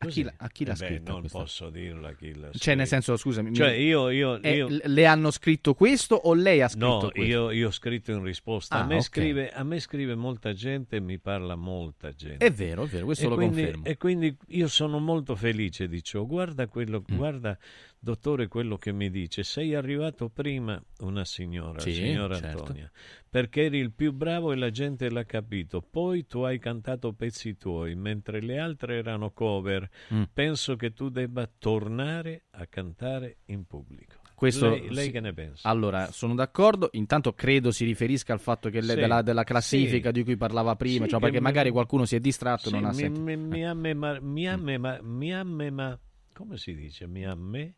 Speaker 17: A chi, l'ha- a chi l'ha
Speaker 1: Eh beh,
Speaker 17: scritto
Speaker 1: non
Speaker 17: questo?
Speaker 1: posso dirlo a chi l'ha
Speaker 17: Cioè, nel
Speaker 1: scritto.
Speaker 17: senso, scusami, mi-
Speaker 1: Cioè, io, io,
Speaker 17: eh,
Speaker 1: io-
Speaker 17: le hanno scritto questo o lei ha scritto
Speaker 1: No,
Speaker 17: questo?
Speaker 1: io, io ho scritto in risposta. a,
Speaker 17: Ah,
Speaker 1: me
Speaker 17: ok.
Speaker 1: scrive, a me scrive molta gente e mi parla molta gente.
Speaker 17: È vero, è vero, questo
Speaker 1: e
Speaker 17: lo
Speaker 1: quindi,
Speaker 17: confermo.
Speaker 1: E quindi io sono molto felice di ciò. Guarda quello,
Speaker 17: Mm.
Speaker 1: guarda, dottore, quello che mi dice. Sei arrivato prima una signora,
Speaker 17: Sì,
Speaker 1: la signora
Speaker 17: certo.
Speaker 1: Antonia, perché eri il più bravo e la gente l'ha capito. Poi tu hai cantato pezzi tuoi, mentre le altre erano cover.
Speaker 17: Mm.
Speaker 1: Penso che tu debba tornare a cantare in pubblico.
Speaker 17: Questo,
Speaker 1: lei, lei
Speaker 17: sì.
Speaker 1: che ne pensa?
Speaker 17: Allora, sono d'accordo. Intanto credo si riferisca al fatto che lei
Speaker 1: Sì,
Speaker 17: della, della classifica
Speaker 1: sì.
Speaker 17: di cui parlava prima, cioè perché
Speaker 1: mi-
Speaker 17: magari qualcuno si è distratto e non ha
Speaker 1: mi,
Speaker 17: sentito.
Speaker 1: mi, mi ammema- mi ammema- mi ammema- come si dice? Mi amme?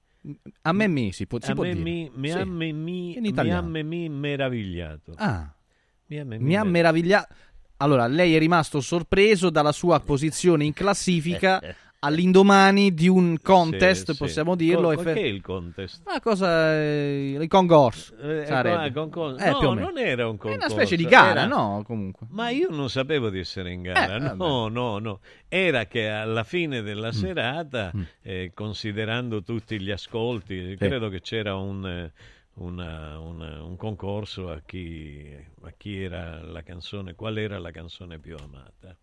Speaker 17: A me mi si può, si
Speaker 1: a
Speaker 17: può
Speaker 1: me
Speaker 17: dire.
Speaker 1: mi, mi
Speaker 17: Sì.
Speaker 1: amme mi, mi
Speaker 17: italiano.
Speaker 1: amme mi meravigliato.
Speaker 17: Ah,
Speaker 1: mi amme
Speaker 17: mi ha meravigliato. Allora, lei è rimasto sorpreso dalla sua posizione in classifica all'indomani di un contest,
Speaker 1: Sì, sì.
Speaker 17: possiamo dirlo.
Speaker 1: Co-
Speaker 17: fe-
Speaker 1: è il contest?
Speaker 17: Una cosa, eh, il concorso
Speaker 1: Eh,
Speaker 17: sarebbe.
Speaker 1: eh, concorso.
Speaker 17: Eh,
Speaker 1: no,
Speaker 17: più o meno.
Speaker 1: non era un
Speaker 17: È
Speaker 1: concorso.
Speaker 17: una specie di gara,
Speaker 1: era-
Speaker 17: no? Comunque.
Speaker 1: Ma io non sapevo di essere in gara,
Speaker 17: Eh, vabbè.
Speaker 1: no, no, no. Era che alla fine
Speaker 17: Mm.
Speaker 1: della serata, eh, considerando tutti gli ascolti, credo che c'era un, eh, una- una- un concorso a chi, a chi era la canzone, qual era la canzone più amata.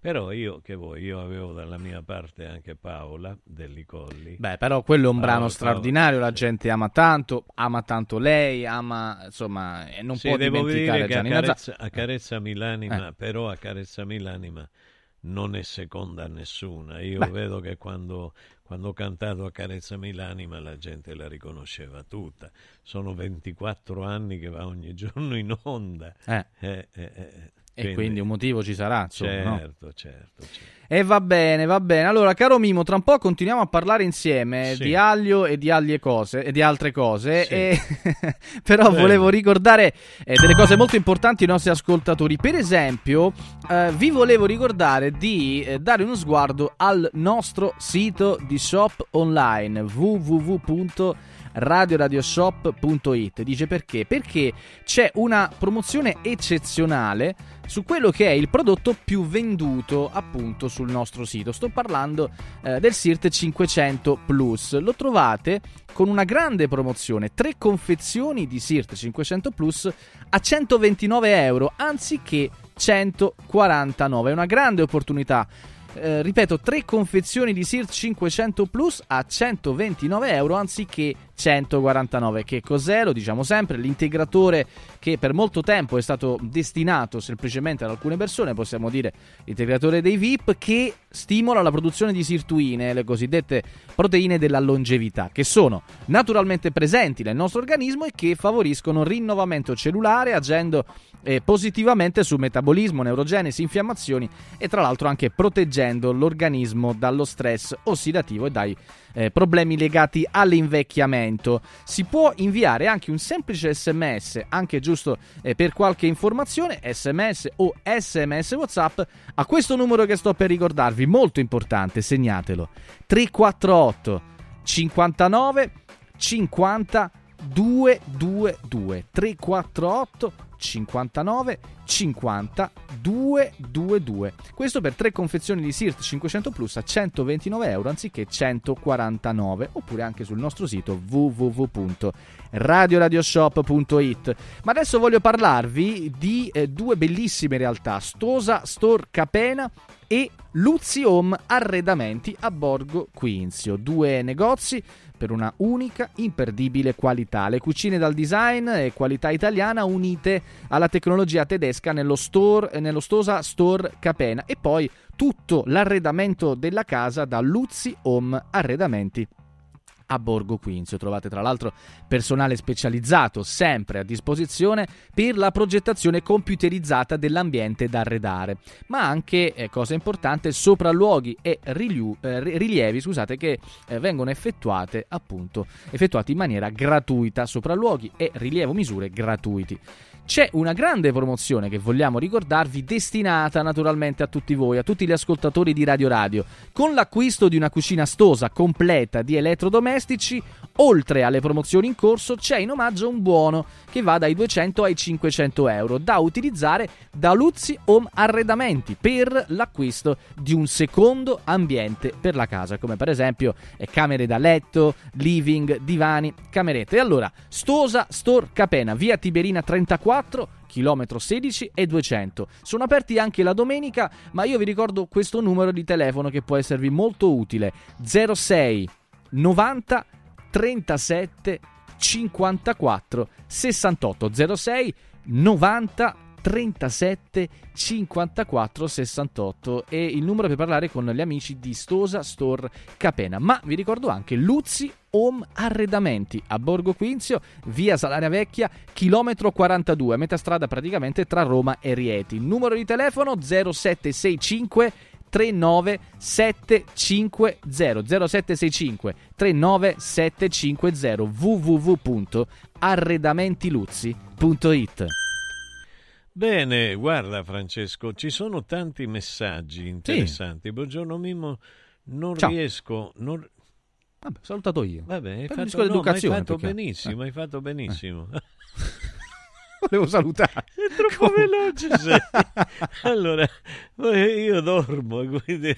Speaker 1: Però io, che vuoi, io avevo dalla mia parte anche Paola Delli Colli.
Speaker 17: Beh, però quello è un brano
Speaker 1: Paola-
Speaker 17: straordinario, la gente ama tanto, ama tanto lei, ama, insomma, e non
Speaker 1: Sì,
Speaker 17: può
Speaker 1: devo
Speaker 17: dimenticare
Speaker 1: dire che
Speaker 17: Gianni
Speaker 1: accarezza, accarezzami l'anima,
Speaker 17: Eh.
Speaker 1: però accarezzami l'anima non è seconda a nessuna. Io
Speaker 17: Beh.
Speaker 1: vedo che quando, quando ho cantato Accarezzami l'anima la gente la riconosceva tutta. Sono 24 anni che va ogni giorno in onda.
Speaker 17: Eh.
Speaker 1: Eh, eh, eh,
Speaker 17: E quindi un motivo ci sarà, insomma, no?
Speaker 1: Certo, certo, certo.
Speaker 17: E va bene, va bene. Allora, caro Mimo, tra un po' continuiamo a parlare insieme
Speaker 1: Sì.
Speaker 17: di aglio e di allie cose e di altre cose.
Speaker 1: Sì.
Speaker 17: E... Però
Speaker 1: Bello.
Speaker 17: volevo ricordare eh, delle cose molto importanti ai nostri ascoltatori. Per esempio, eh, vi volevo ricordare di eh, dare uno sguardo al nostro sito di shop online www.radioradioshop.it. Dice perché? Perché c'è una promozione eccezionale su quello che è il prodotto più venduto appunto sul nostro sito. Sto parlando eh, del SIRT 500 Plus. Lo trovate con una grande promozione, tre confezioni di SIRT 500 Plus a 129 euro anziché 149. È una grande opportunità. Eh, ripeto, tre confezioni di SIRT 500 Plus a 129 euro anziché 149. Che cos'è? Lo diciamo sempre, l'integratore che per molto tempo è stato destinato semplicemente ad alcune persone, possiamo dire l'integratore dei VIP, che stimola la produzione di sirtuine, le cosiddette proteine della longevità, che sono naturalmente presenti nel nostro organismo e che favoriscono il rinnovamento cellulare, agendo eh, positivamente su metabolismo, neurogenesi, infiammazioni e tra l'altro anche proteggendo l'organismo dallo stress ossidativo e dai eh, problemi legati all'invecchiamento. Si può inviare anche un semplice sms, anche giusto eh, per qualche informazione, sms o sms WhatsApp a questo numero che sto per ricordarvi, molto importante, segnatelo. 348 59 50 222 348 59 50 222 questo per tre confezioni di SIRT 500 Plus a 129 euro anziché 149 oppure anche sul nostro sito www.radioradioshop.it ma adesso voglio parlarvi di eh, due bellissime realtà Stosa Store Capena e Luzzi Home Arredamenti a Borgo Quinzio. Due negozi per una unica, imperdibile qualità. Le cucine dal design e qualità italiana unite alla tecnologia tedesca nello, store, nello Stosa Store Capena e poi tutto l'arredamento della casa da Luzzi Home Arredamenti a Borgo Quinzio. Trovate tra l'altro personale specializzato sempre a disposizione per la progettazione computerizzata dell'ambiente da arredare, ma anche, eh, cosa importante, sopralluoghi e rilievi, eh, rilievi scusate, che eh, vengono effettuate appunto effettuati in maniera gratuita, sopralluoghi e rilievo misure gratuiti. C'è una grande promozione che vogliamo ricordarvi destinata naturalmente a tutti voi, a tutti gli ascoltatori di Radio Radio. Con l'acquisto di una cucina stosa completa di elettrodomestici, oltre alle promozioni in corso, c'è in omaggio un buono che va dai 200 ai 500 euro da utilizzare da Luzzi Home Arredamenti per l'acquisto di un secondo ambiente per la casa, come per esempio eh, camere da letto, living, divani, camerette. E allora, Stosa Store Capena, via Tiberina 34 chilometro 16 e 200. Sono aperti anche la domenica, ma io vi ricordo questo numero di telefono che può esservi molto utile: 06 90 37 54 68 06 90 37 54 68 e il numero per parlare con gli amici di Stosa Store Capena. Ma vi ricordo anche Luzzi Home Arredamenti a Borgo Quinzio, via Salaria Vecchia, chilometro 42, metà strada praticamente tra Roma e Rieti. Numero di telefono 0765 39750 0765 39750 www.arredamentiluzzi.it
Speaker 1: Bene, guarda Francesco, ci sono tanti messaggi interessanti. Buongiorno Mimmo, non
Speaker 17: Ciao.
Speaker 1: riesco... Non...
Speaker 17: Vabbè, salutato io.
Speaker 1: Vabbè, hai fatto, no, ma hai fatto
Speaker 17: perché-
Speaker 1: benissimo,
Speaker 17: eh.
Speaker 1: hai fatto benissimo.
Speaker 17: Volevo salutare.
Speaker 1: È troppo veloce. sei. allora, io dormo, quindi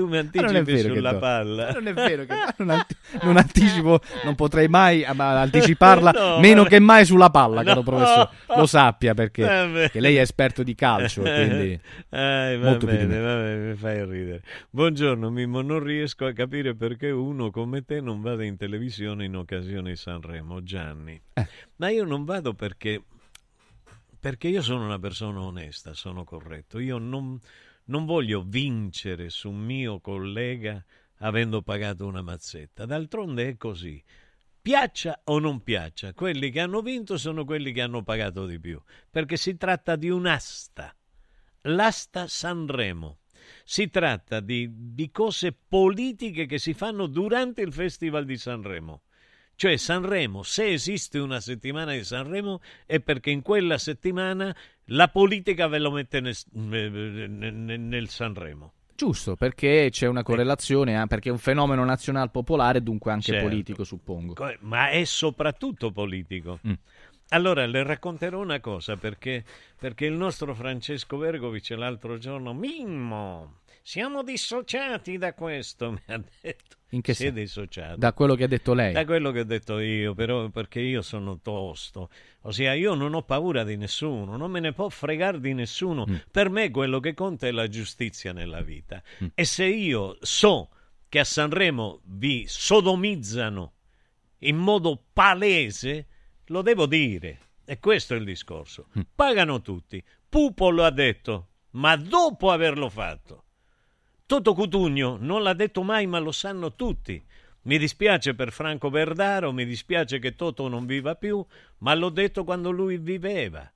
Speaker 1: tu mi
Speaker 17: Ma non è
Speaker 1: anticipi sulla
Speaker 17: do-
Speaker 1: palla.
Speaker 17: Non è vero che non, anti- non anticipo, non potrei mai ma anticiparla
Speaker 1: No,
Speaker 17: meno
Speaker 1: vabbè.
Speaker 17: che mai sulla palla, caro
Speaker 1: No.
Speaker 17: professore. Lo sappia perché che lei è esperto di calcio, quindi
Speaker 1: Eh, va bene, va bene, mi fai ridere. Buongiorno Mimmo, non riesco a capire perché uno come te non vada in televisione in occasione di Sanremo, Gianni.
Speaker 17: Eh.
Speaker 1: Ma io non vado perché perché io sono una persona onesta, sono corretto. Io non, non voglio vincere su un mio collega avendo pagato una mazzetta. D'altronde è così. Piaccia o non piaccia, quelli che hanno vinto sono quelli che hanno pagato di più, perché si tratta di un'asta, l'asta Sanremo. Si tratta di, di cose politiche che si fanno durante il Festival di Sanremo. Cioè Sanremo, se esiste una settimana di Sanremo è perché in quella settimana la politica ve lo mette nel, nel- nel- Sanremo.
Speaker 17: giusto, perché c'è una correlazione, eh, perché è un fenomeno nazionale popolare, dunque anche
Speaker 1: Certo.
Speaker 17: politico, suppongo.
Speaker 1: Ma è soprattutto politico.
Speaker 17: Mm.
Speaker 1: Allora le racconterò una cosa perché, perché il nostro Francesco Vergovic l'altro giorno, Mimmo, siamo dissociati da questo, mi ha detto.
Speaker 17: In che
Speaker 1: si è
Speaker 17: senso?
Speaker 1: dissociato.
Speaker 17: Da quello che ha detto lei.
Speaker 1: Da quello che ho detto io, però perché io sono tosto, ossia io non ho paura di nessuno, non me ne può fregare di nessuno.
Speaker 17: Mm.
Speaker 1: Per me quello che conta è la giustizia nella vita. E se io so che a Sanremo vi sodomizzano in modo palese, lo devo dire. E questo è il discorso. Pagano tutti. Pupo lo ha detto, ma dopo averlo fatto. Toto Cutugno non l'ha detto mai, ma lo sanno tutti. Mi dispiace per Franco Verdaro, mi dispiace che Toto non viva più, ma l'ho detto quando lui viveva.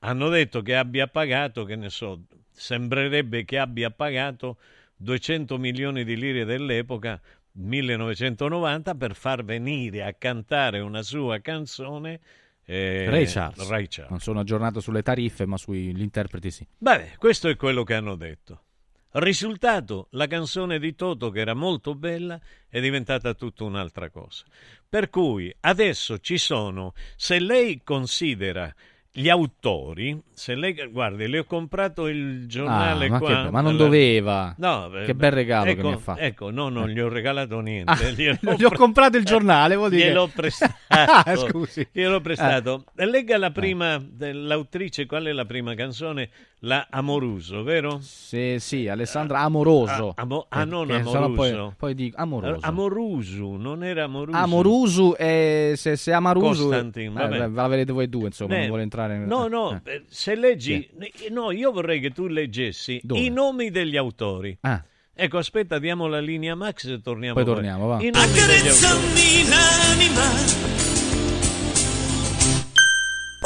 Speaker 1: Hanno detto che abbia pagato, che ne so, sembrerebbe che abbia pagato 200 milioni di lire dell'epoca, 1990, per far venire a cantare una sua canzone. eh,
Speaker 17: Ray Charles.
Speaker 1: Ray Charles.
Speaker 17: Non sono aggiornato sulle tariffe, ma sugli interpreti sì.
Speaker 1: Beh, questo è quello che hanno detto. Risultato, la canzone di Toto, che era molto bella, è diventata tutta un'altra cosa. Per cui adesso ci sono, se lei considera gli autori, se lei, guardi, le ho comprato il giornale
Speaker 17: Ah, ma
Speaker 1: qua.
Speaker 17: che be- ma non
Speaker 1: alla-
Speaker 17: doveva.
Speaker 1: No, beh,
Speaker 17: Che bel regalo che
Speaker 1: ecco,
Speaker 17: mi ha fatto.
Speaker 1: Ecco, no, non gli ho regalato niente.
Speaker 17: Ah, gli ho
Speaker 1: pre-
Speaker 17: comprato il giornale, vuol dire.
Speaker 1: Gliel'ho prestato.
Speaker 17: Ah, scusi.
Speaker 1: Gliel'ho prestato. Legga la prima dell'autrice, qual è la prima canzone? La Amoruso, vero?
Speaker 17: Sì, sì, Alessandra Amoroso.
Speaker 1: Ah, amo- ah,
Speaker 17: Eh,
Speaker 1: non
Speaker 17: che sono
Speaker 1: Amoruso.
Speaker 17: Poi, poi dico Amoroso.
Speaker 1: Amorusu, non era Amoruso.
Speaker 17: Amorusu e se, se Amarusu
Speaker 1: Costantin,
Speaker 17: eh, la vedete voi due insomma
Speaker 1: Beh,
Speaker 17: non vuole entrare nel-
Speaker 1: No, no,
Speaker 17: eh.
Speaker 1: eh, se leggi... No, io vorrei che tu leggessi
Speaker 17: Dove?
Speaker 1: i nomi degli autori.
Speaker 17: Ah.
Speaker 1: Ecco, aspetta, diamo la linea Max e torniamo
Speaker 17: Poi torniamo, va.
Speaker 1: I nomi degli autori.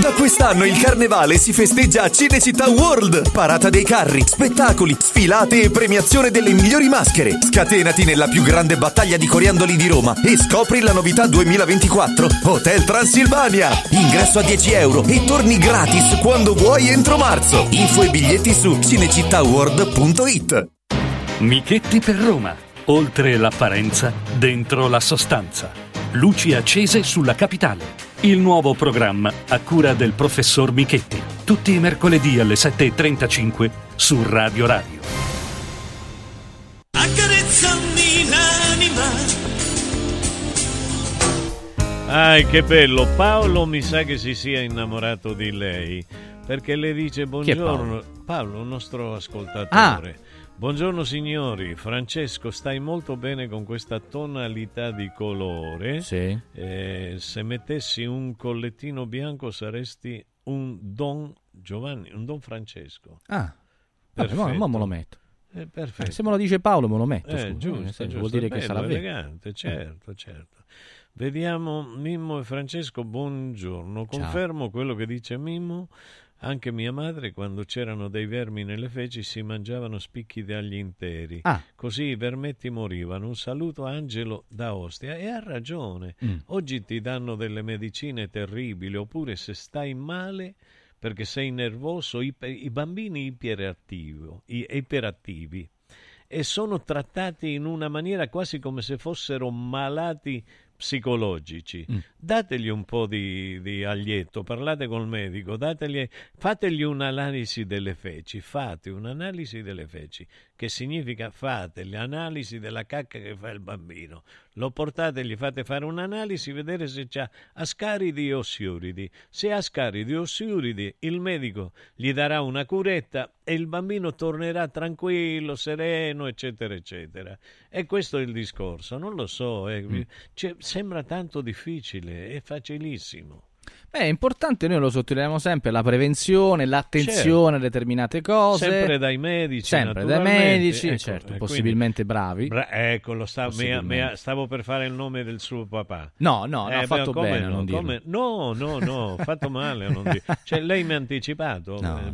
Speaker 19: Da quest'anno il carnevale si festeggia a Cinecittà World. Parata dei carri, spettacoli, sfilate e premiazione delle migliori maschere. Scatenati nella più grande battaglia di coriandoli di Roma e scopri la novità 2024 Hotel Transilvania. Ingresso a 10 euro e torni gratis quando vuoi entro marzo. Info e biglietti su cinecittàworld.it.
Speaker 20: Michetti per Roma. Oltre l'apparenza, dentro la sostanza. Luci accese sulla capitale. Il nuovo programma a cura del professor Michetti. Tutti i mercoledì alle 7.35 su Radio Radio.
Speaker 15: Accarezzami l'anima.
Speaker 1: Ah, che bello! Paolo mi sa che si sia innamorato di lei perché le dice buongiorno. Paolo? il nostro ascoltatore. Buongiorno signori, Francesco, stai molto bene con questa tonalità di colore.
Speaker 17: Sì.
Speaker 1: Eh, se mettessi un collettino bianco saresti un Don Giovanni, un Don Francesco.
Speaker 17: Ah, vabbè, mo, mo me lo metto.
Speaker 1: Eh, perfetto.
Speaker 17: Eh, se me lo dice Paolo me lo metto.
Speaker 1: Eh,
Speaker 17: scusa,
Speaker 1: giusto,
Speaker 17: nel senso,
Speaker 1: giusto,
Speaker 17: vuol dire
Speaker 1: bello,
Speaker 17: che sarà vero.
Speaker 1: elegante, certo, certo. Vediamo Mimmo e Francesco, buongiorno.
Speaker 17: Ciao.
Speaker 1: Confermo quello che dice Mimmo. Anche mia madre, quando c'erano dei vermi nelle feci, si mangiavano spicchi dagli interi.
Speaker 17: Ah.
Speaker 1: Così i vermetti morivano. Un saluto Angelo da Ostia. E ha ragione.
Speaker 17: Mm.
Speaker 1: Oggi ti danno delle medicine terribili, oppure se stai male perché sei nervoso, i, i bambini i- iperattivi e sono trattati in una maniera quasi come se fossero malati psicologici. Dategli un po' di, di aglietto, parlate col medico, dategli, fategli un'analisi delle feci, fate un'analisi delle feci, che significa fate l'analisi della cacca che fa il bambino. Lo portate, gli fate fare un'analisi, vedere se c'ha ascaridi o ossiuridi. Se ha ascaridi o ossiuridi, il medico gli darà una curetta e il bambino tornerà tranquillo, sereno, eccetera, eccetera. E questo è il discorso. Non lo so, eh, cioè, sembra tanto difficile, è facilissimo.
Speaker 17: Beh, è importante, noi lo sottolineiamo sempre, la prevenzione, l'attenzione
Speaker 1: Certo.
Speaker 17: a determinate cose.
Speaker 1: Sempre dai medici,
Speaker 17: Sempre dai medici,
Speaker 1: Ecco,
Speaker 17: certo, possibilmente bravi.
Speaker 1: Bra- ecco, lo sta-
Speaker 17: Possibilmente.
Speaker 1: mi- stavo per fare il nome del suo papà.
Speaker 17: No, no, no, ha
Speaker 1: beh,
Speaker 17: fatto
Speaker 1: come
Speaker 17: bene
Speaker 1: no, No, no, no, ho fatto male a non dire. Cioè, lei mi ha anticipato,
Speaker 17: No,
Speaker 1: eh,
Speaker 17: no.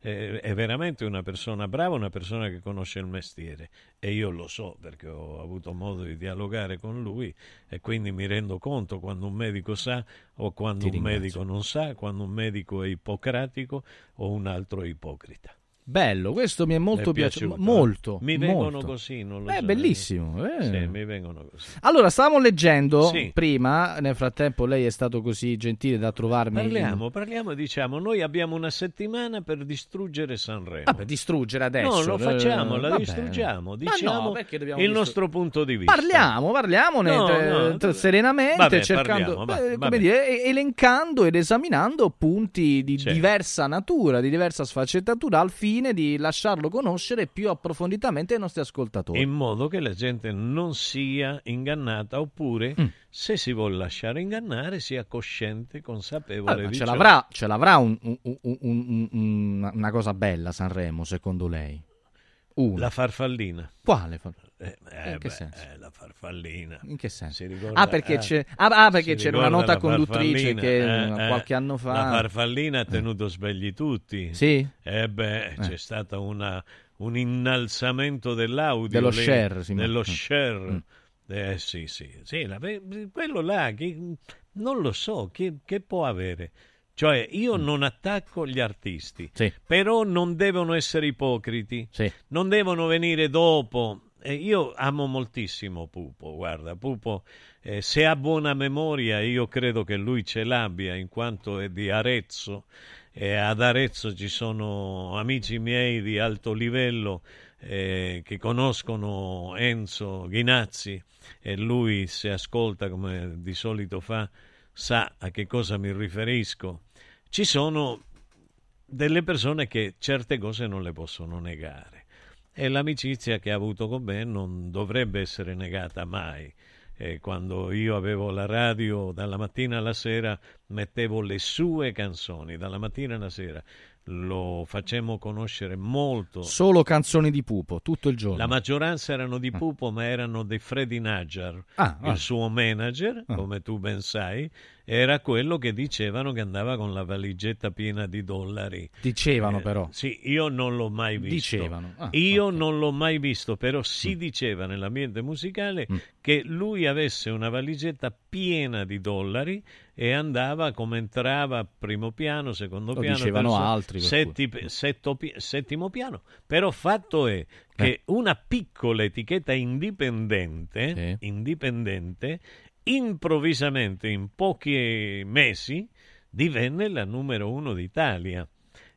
Speaker 1: Eh, è veramente una persona brava, una persona che conosce il mestiere. E io lo so, perché ho avuto modo di dialogare con lui e quindi mi rendo conto quando un medico sa o quando
Speaker 17: Ti
Speaker 1: un
Speaker 17: ringrazio.
Speaker 1: medico non sa, quando un medico è ipocratico o un altro è ipocrita.
Speaker 17: Bello, questo mi è molto
Speaker 1: è
Speaker 17: piaciuto.
Speaker 1: piaciuto,
Speaker 17: Molto.
Speaker 1: eh? Mi vengono
Speaker 17: molto.
Speaker 1: così, non lo
Speaker 17: È
Speaker 1: so,
Speaker 17: bellissimo. eh.
Speaker 1: Sì, mi vengono così.
Speaker 17: Allora, stavamo leggendo
Speaker 1: Sì.
Speaker 17: prima, nel frattempo lei è stato così gentile da trovarmi...
Speaker 1: Parliamo, parliamo e diciamo, noi abbiamo una settimana per distruggere Sanremo.
Speaker 17: Vabbè, distruggere adesso.
Speaker 1: No, lo facciamo,
Speaker 17: eh,
Speaker 1: la
Speaker 17: vabbè.
Speaker 1: distruggiamo, diciamo
Speaker 17: no,
Speaker 1: il
Speaker 17: distru-
Speaker 1: nostro punto di vista.
Speaker 17: Parliamo, parliamone
Speaker 1: No,
Speaker 17: eh,
Speaker 1: no,
Speaker 17: serenamente,
Speaker 1: vabbè,
Speaker 17: cercando,
Speaker 1: parliamo,
Speaker 17: eh,
Speaker 1: vabbè.
Speaker 17: dire, elencando ed esaminando punti di
Speaker 1: Certo.
Speaker 17: diversa natura, di diversa sfaccettatura, al fine di lasciarlo conoscere più approfonditamente ai nostri ascoltatori.
Speaker 1: In modo che la gente non sia ingannata oppure,
Speaker 17: Mm.
Speaker 1: se si vuole lasciare ingannare, sia cosciente, consapevole
Speaker 17: Allora,
Speaker 1: di
Speaker 17: ce
Speaker 1: ciò.
Speaker 17: l'avrà, ce l'avrà un- un- un- un- un- una cosa bella Sanremo, secondo lei? Una.
Speaker 1: La farfallina.
Speaker 17: Quale? fa-
Speaker 1: Eh, eh,
Speaker 17: In che
Speaker 1: beh,
Speaker 17: senso?
Speaker 1: eh, la farfallina.
Speaker 17: In che senso?
Speaker 1: Ricorda-
Speaker 17: Ah, perché
Speaker 1: eh,
Speaker 17: c'è- ah, ah, perché c'era una nota conduttrice che,
Speaker 1: Eh, eh,
Speaker 17: qualche anno fa-
Speaker 1: La farfallina ha tenuto svegli tutti.
Speaker 17: Sì?
Speaker 1: Eh beh, c'è stato una- un innalzamento dell'audio.
Speaker 17: Dello
Speaker 1: lì,
Speaker 17: share, si
Speaker 1: Dello
Speaker 17: mm.
Speaker 1: share.
Speaker 17: Mm.
Speaker 1: Eh sì, sì. sì la- quello là, chi- non lo so, chi- che può avere? Cioè, io non attacco gli artisti,
Speaker 17: Mm. Sì.
Speaker 1: però non devono essere ipocriti,
Speaker 17: Sì.
Speaker 1: non devono venire dopo. E io amo moltissimo Pupo, guarda, Pupo, eh, se ha buona memoria, io credo che lui ce l'abbia, in quanto è di Arezzo, e ad Arezzo ci sono amici miei di alto livello eh, che conoscono Enzo Ghinazzi e lui se ascolta come di solito fa sa a che cosa mi riferisco. Ci sono delle persone che certe cose non le possono negare e l'amicizia che ha avuto con me non dovrebbe essere negata mai. E quando io avevo la radio dalla mattina alla sera mettevo le sue canzoni dalla mattina alla sera lo facemmo conoscere molto
Speaker 17: Solo canzoni di pupo, tutto il giorno.
Speaker 1: la maggioranza erano di Pupo, ma erano di Freddy Najar,
Speaker 17: Ah,
Speaker 1: il
Speaker 17: ah.
Speaker 1: suo manager,
Speaker 17: Ah.
Speaker 1: come tu ben sai, era quello che dicevano che andava con la valigetta piena di dollari.
Speaker 17: Dicevano
Speaker 1: Eh,
Speaker 17: però.
Speaker 1: Sì, io non l'ho mai visto.
Speaker 17: Dicevano. Ah,
Speaker 1: io non l'ho mai visto, però si diceva nell'ambiente musicale
Speaker 17: Mm.
Speaker 1: che lui avesse una valigetta piena di dollari e andava come entrava primo piano, secondo
Speaker 17: Lo
Speaker 1: piano,
Speaker 17: dicevano altri,
Speaker 1: setti- setto settimo piano. Però fatto è che una piccola etichetta indipendente, indipendente improvvisamente in pochi mesi divenne la numero uno d'Italia.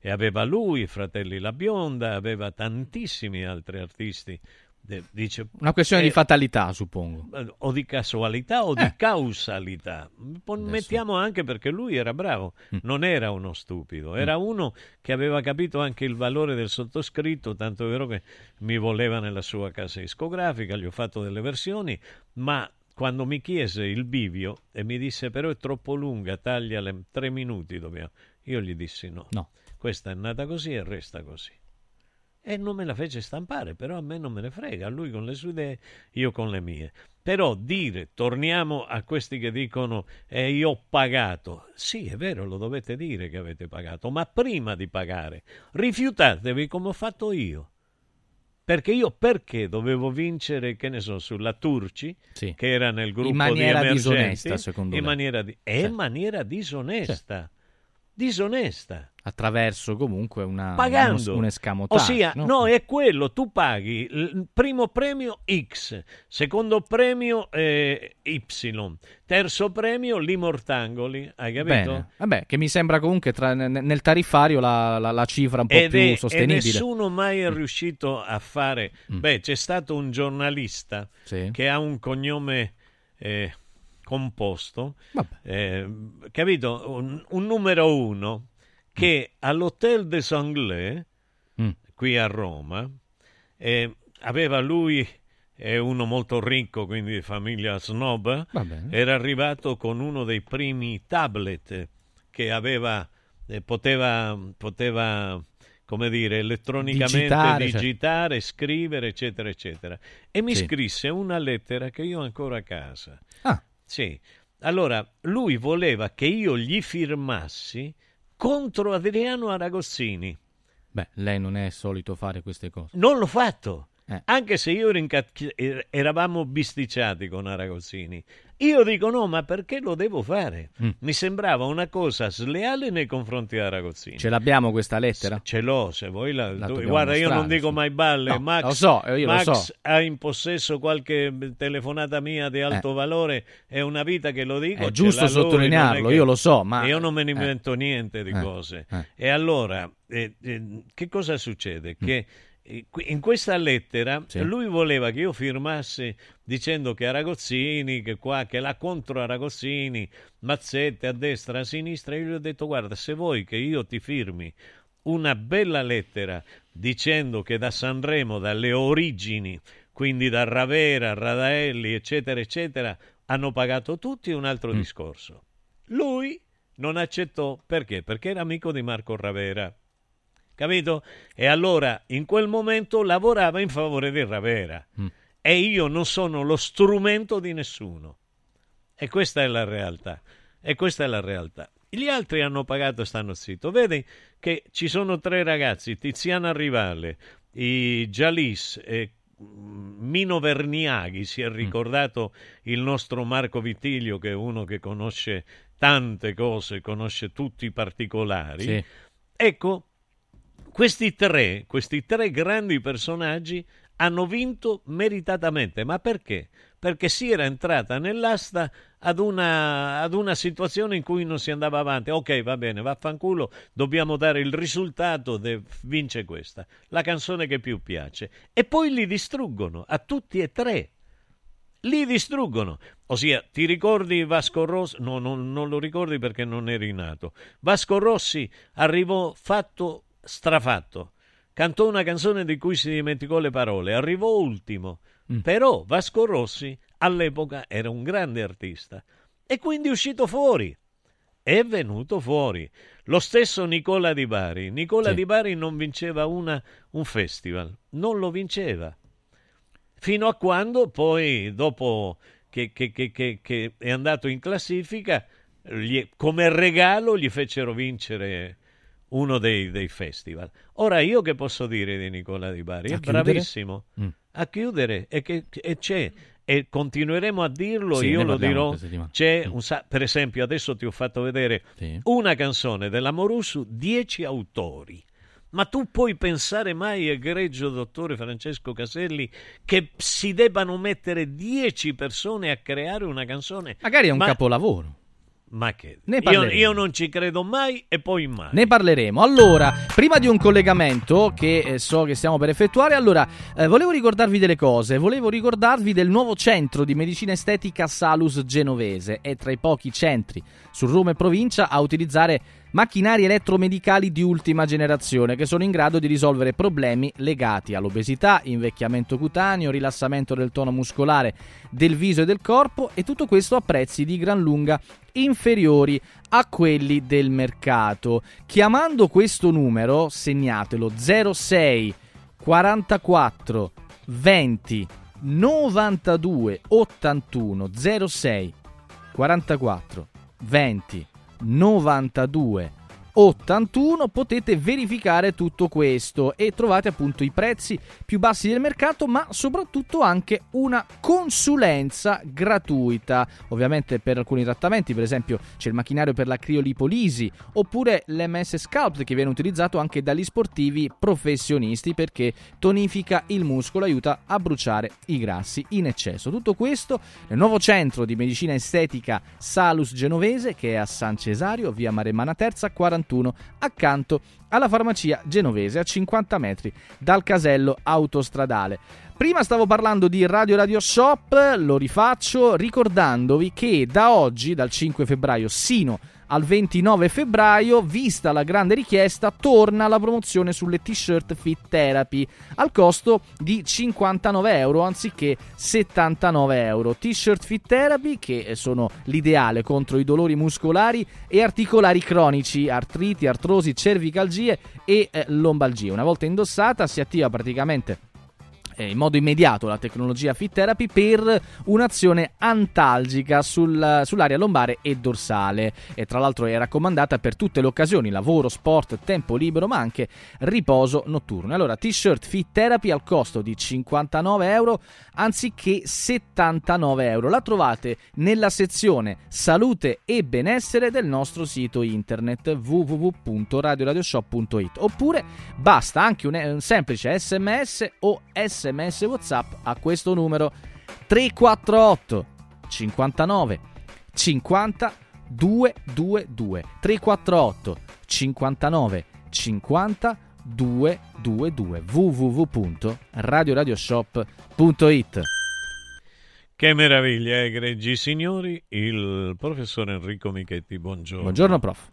Speaker 1: E aveva lui, Fratelli La Bionda, aveva tantissimi altri artisti. De- dice,
Speaker 17: Una questione di
Speaker 1: eh,
Speaker 17: fatalità, suppongo.
Speaker 1: o di casualità o
Speaker 17: Eh.
Speaker 1: di causalità. Mettiamo anche perché lui era bravo,
Speaker 17: Mm.
Speaker 1: non era uno stupido, era uno che aveva capito anche il valore del sottoscritto, tanto è vero che mi voleva nella sua casa discografica, gli ho fatto delle versioni, ma quando mi chiese il bivio e mi disse però è troppo lunga, tagliale tre minuti dobbiamo, io gli dissi no,
Speaker 17: No.
Speaker 1: questa è nata così e resta così. E non me la fece stampare, però a me non me ne frega, lui con le sue idee, io con le mie. Però dire, torniamo a questi che dicono eh, io ho pagato. Sì, è vero, lo dovete dire che avete pagato, ma prima di pagare, rifiutatevi come ho fatto io. Perché io perché dovevo vincere, che ne so, sulla Turci,
Speaker 17: Sì.
Speaker 1: che era nel gruppo
Speaker 17: maniera
Speaker 1: di emergenti,
Speaker 17: disonesta, secondo
Speaker 1: in
Speaker 17: lei.
Speaker 1: maniera di- è
Speaker 17: Certo.
Speaker 1: maniera disonesta. Disonesta
Speaker 17: Attraverso comunque una,
Speaker 1: pagando.
Speaker 17: un, escamotage.
Speaker 1: Ossia, no? è quello, tu paghi il primo premio X, secondo premio eh, Y, terzo premio Limortangoli, hai capito?
Speaker 17: Bene. Vabbè, che mi sembra comunque tra- ne- nel tariffario la, la- la cifra un po'
Speaker 1: Ed
Speaker 17: più
Speaker 1: è- e
Speaker 17: sostenibile.
Speaker 1: nessuno mai è riuscito a fare. Beh, c'è stato un giornalista
Speaker 17: Mm. Sì.
Speaker 1: che ha un cognome eh, composto, eh, capito? Un, un numero uno che all'Hotel des Anglais,
Speaker 17: Mm.
Speaker 1: qui a Roma, eh, aveva lui è uno molto ricco, quindi di famiglia snob, era arrivato con uno dei primi tablet che aveva, eh, poteva, poteva, come dire, elettronicamente
Speaker 17: Digitare, cioè.
Speaker 1: digitare, scrivere, eccetera, eccetera. E mi
Speaker 17: Sì.
Speaker 1: scrisse una lettera che io ho ancora a casa.
Speaker 17: Ah.
Speaker 1: Sì. Allora, lui voleva che io gli firmassi contro Adriano Aragozzini.
Speaker 17: Beh, lei non è solito fare queste cose.
Speaker 1: Non l'ho fatto.
Speaker 17: Eh.
Speaker 1: Anche se io er- eravamo bisticciati con Aragozzini. Io dico no, ma perché lo devo fare?
Speaker 17: Mm.
Speaker 1: Mi sembrava una cosa sleale nei confronti di Aragozzini.
Speaker 17: Ce l'abbiamo questa lettera?
Speaker 1: Ce l'ho, se vuoi la...
Speaker 17: La
Speaker 1: Guarda, io non dico mai balle.
Speaker 17: No,
Speaker 1: Max,
Speaker 17: lo so, io lo
Speaker 1: Max
Speaker 17: so.
Speaker 1: ha in possesso qualche telefonata mia di alto
Speaker 17: Eh.
Speaker 1: valore. È una vita che lo dico.
Speaker 17: È giusto
Speaker 1: lui,
Speaker 17: sottolinearlo,
Speaker 1: è che-
Speaker 17: io lo so, ma-
Speaker 1: Io non me ne
Speaker 17: eh.
Speaker 1: invento niente di
Speaker 17: Eh,
Speaker 1: cose.
Speaker 17: eh.
Speaker 1: E allora, eh, eh, che cosa succede?
Speaker 17: Mm.
Speaker 1: Che eh, in questa lettera
Speaker 17: Sì.
Speaker 1: lui voleva che io firmassi dicendo che Aragozzini, che qua, che la contro Aragozzini, Mazzette a destra, a sinistra. Io gli ho detto, guarda, se vuoi che io ti firmi una bella lettera dicendo che da Sanremo, dalle origini, quindi da Ravera, Radaelli, eccetera, eccetera, hanno pagato tutti, un altro discorso. Lui non accettò perché? Perché era amico di Marco Ravera. Capito? E allora in quel momento lavorava in favore di Ravera. E io non sono lo strumento di nessuno. E questa è la realtà. E questa è la realtà. Gli altri hanno pagato e stanno zitto. Vedi che ci sono tre ragazzi, Tiziana Rivale, i Gialis e mm, Mino Verniaghi, si è ricordato il nostro Marco Vittiglio, che è uno che conosce tante cose, conosce tutti i particolari.
Speaker 17: Sì.
Speaker 1: Ecco, questi tre, questi tre grandi personaggi hanno vinto meritatamente. Ma perché? Perché si era entrata nell'asta ad una, ad una situazione in cui non si andava avanti. Ok, va bene, vaffanculo, dobbiamo dare il risultato, de- vince questa, la canzone che più piace. E poi li distruggono, a tutti e tre. Li distruggono. Ossia, ti ricordi Vasco Rossi? No, non, non lo ricordi perché non eri nato. Vasco Rossi arrivò fatto strafatto. Cantò una canzone di cui si dimenticò le parole. Arrivò ultimo. Però Vasco Rossi all'epoca era un grande artista. E quindi è uscito fuori. È venuto fuori. Lo stesso Nicola Di Bari. Nicola
Speaker 17: Sì.
Speaker 1: Di Bari non vinceva una- un festival. Non lo vinceva fino a quando poi, dopo che, che- che- che- che è andato in classifica, gli- come regalo gli fecero vincere uno dei, dei festival. Ora, io che posso dire di Nicola Di Bari?
Speaker 17: A
Speaker 1: È
Speaker 17: chiudere?
Speaker 1: bravissimo
Speaker 17: Mm.
Speaker 1: a chiudere e, che, e c'è. E continueremo a dirlo,
Speaker 17: Sì,
Speaker 1: io lo dirò. C'è un sa- per esempio, adesso ti ho fatto vedere
Speaker 17: Sì.
Speaker 1: una canzone dell'Amorussu, dieci autori. Ma tu puoi pensare mai, egregio dottore Francesco Caselli, che si debbano mettere dieci persone a creare una canzone?
Speaker 17: Magari è un
Speaker 1: Ma-
Speaker 17: capolavoro.
Speaker 1: Ma che?
Speaker 17: Ne
Speaker 1: Io, io non ci credo mai e poi mai.
Speaker 17: Ne parleremo. Allora, prima di un collegamento che eh, so che stiamo per effettuare, allora eh, volevo ricordarvi delle cose. Volevo ricordarvi del nuovo centro di medicina estetica Salus Genovese. È tra i pochi centri su Roma e provincia a utilizzare macchinari elettromedicali di ultima generazione che sono in grado di risolvere problemi legati all'obesità, invecchiamento cutaneo, rilassamento del tono muscolare del viso e del corpo e tutto questo a prezzi di gran lunga inferiori a quelli del mercato. Chiamando questo numero, segnatelo 06 44 20 92 81 06 44 20 92 81 potete verificare tutto questo e trovate appunto i prezzi più bassi del mercato ma soprattutto anche una consulenza gratuita. Ovviamente per alcuni trattamenti per esempio c'è il macchinario per la criolipolisi oppure l'MS Sculpt che viene utilizzato anche dagli sportivi professionisti perché tonifica il muscolo aiuta a bruciare i grassi in eccesso. Tutto questo nel nuovo centro di medicina estetica Salus Genovese che è a San Cesario via Maremmana Terza 41 accanto alla farmacia genovese a 50 metri dal casello autostradale. Prima stavo parlando di Radio Radio Shop, lo rifaccio ricordandovi che da oggi, dal 5 febbraio sino al 29 febbraio, vista la grande richiesta, torna la promozione sulle t-shirt Fit Therapy al costo di 59 euro anziché 79 euro. T-shirt Fit Therapy che sono l'ideale contro i dolori muscolari e articolari cronici, artriti, artrosi, cervicalgie e eh, lombalgie. Una volta indossata si attiva praticamente in modo immediato la tecnologia Fit Therapy per un'azione antalgica sul, sull'area lombare e dorsale e tra l'altro è raccomandata per tutte le occasioni, lavoro, sport, tempo libero ma anche riposo notturno. Allora t-shirt Fit Therapy al costo di 59 euro anziché 79 euro. La trovate nella sezione salute e benessere del nostro sito internet www.radioradioshop.it oppure basta anche un, un semplice sms o sms sms whatsapp a questo numero. 348 59 50 222 348 59 50 222 www.radioradioshop.it
Speaker 1: Che meraviglia, egregi signori, il professor Enrico Michetti, buongiorno.
Speaker 17: Buongiorno prof.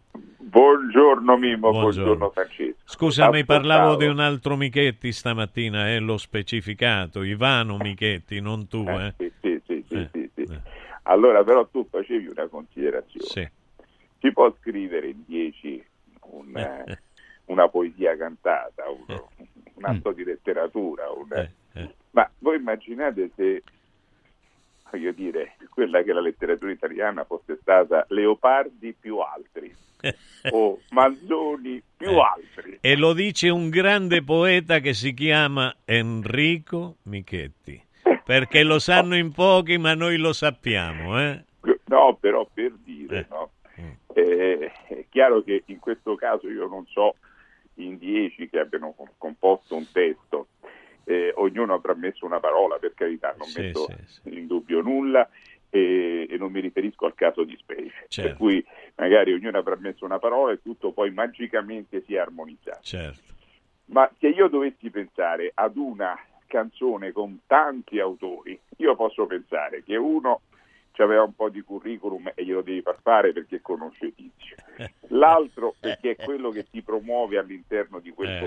Speaker 21: Buongiorno Mimmo, buongiorno, buongiorno Francesco.
Speaker 1: Scusa, mi parlavo di un altro Michetti stamattina, eh, l'ho specificato, Ivano Michetti, non tu. Eh,
Speaker 21: eh. Sì, sì, sì, eh, sì, sì. Eh. Allora però tu facevi una considerazione.
Speaker 1: Sì.
Speaker 21: Si può scrivere in dieci un, eh. una poesia cantata, un, un atto mm. di letteratura, un, ma voi immaginate se voglio dire, quella che la letteratura italiana fosse stata Leopardi più altri o Manzoni più
Speaker 1: eh.
Speaker 21: altri.
Speaker 1: E lo dice un grande poeta che si chiama Enrico Michetti, perché lo sanno in pochi, ma noi lo sappiamo. Eh?
Speaker 21: No, però per dire, eh. no? Eh, è chiaro che in questo caso io non so in dieci che abbiano composto un testo, eh, ognuno avrà messo una parola, per carità, non
Speaker 1: sì,
Speaker 21: metto
Speaker 1: sì, sì.
Speaker 21: in dubbio nulla e, e, non mi riferisco al caso di specie,
Speaker 1: certo.
Speaker 21: per cui magari ognuno avrà messo una parola e tutto poi magicamente si è armonizzato.
Speaker 1: Certo.
Speaker 21: Ma se io dovessi pensare ad una canzone con tanti autori, io posso pensare che uno aveva un po' di curriculum e glielo devi far fare perché conosce Tizio, l'altro perché è quello che ti promuove all'interno di quel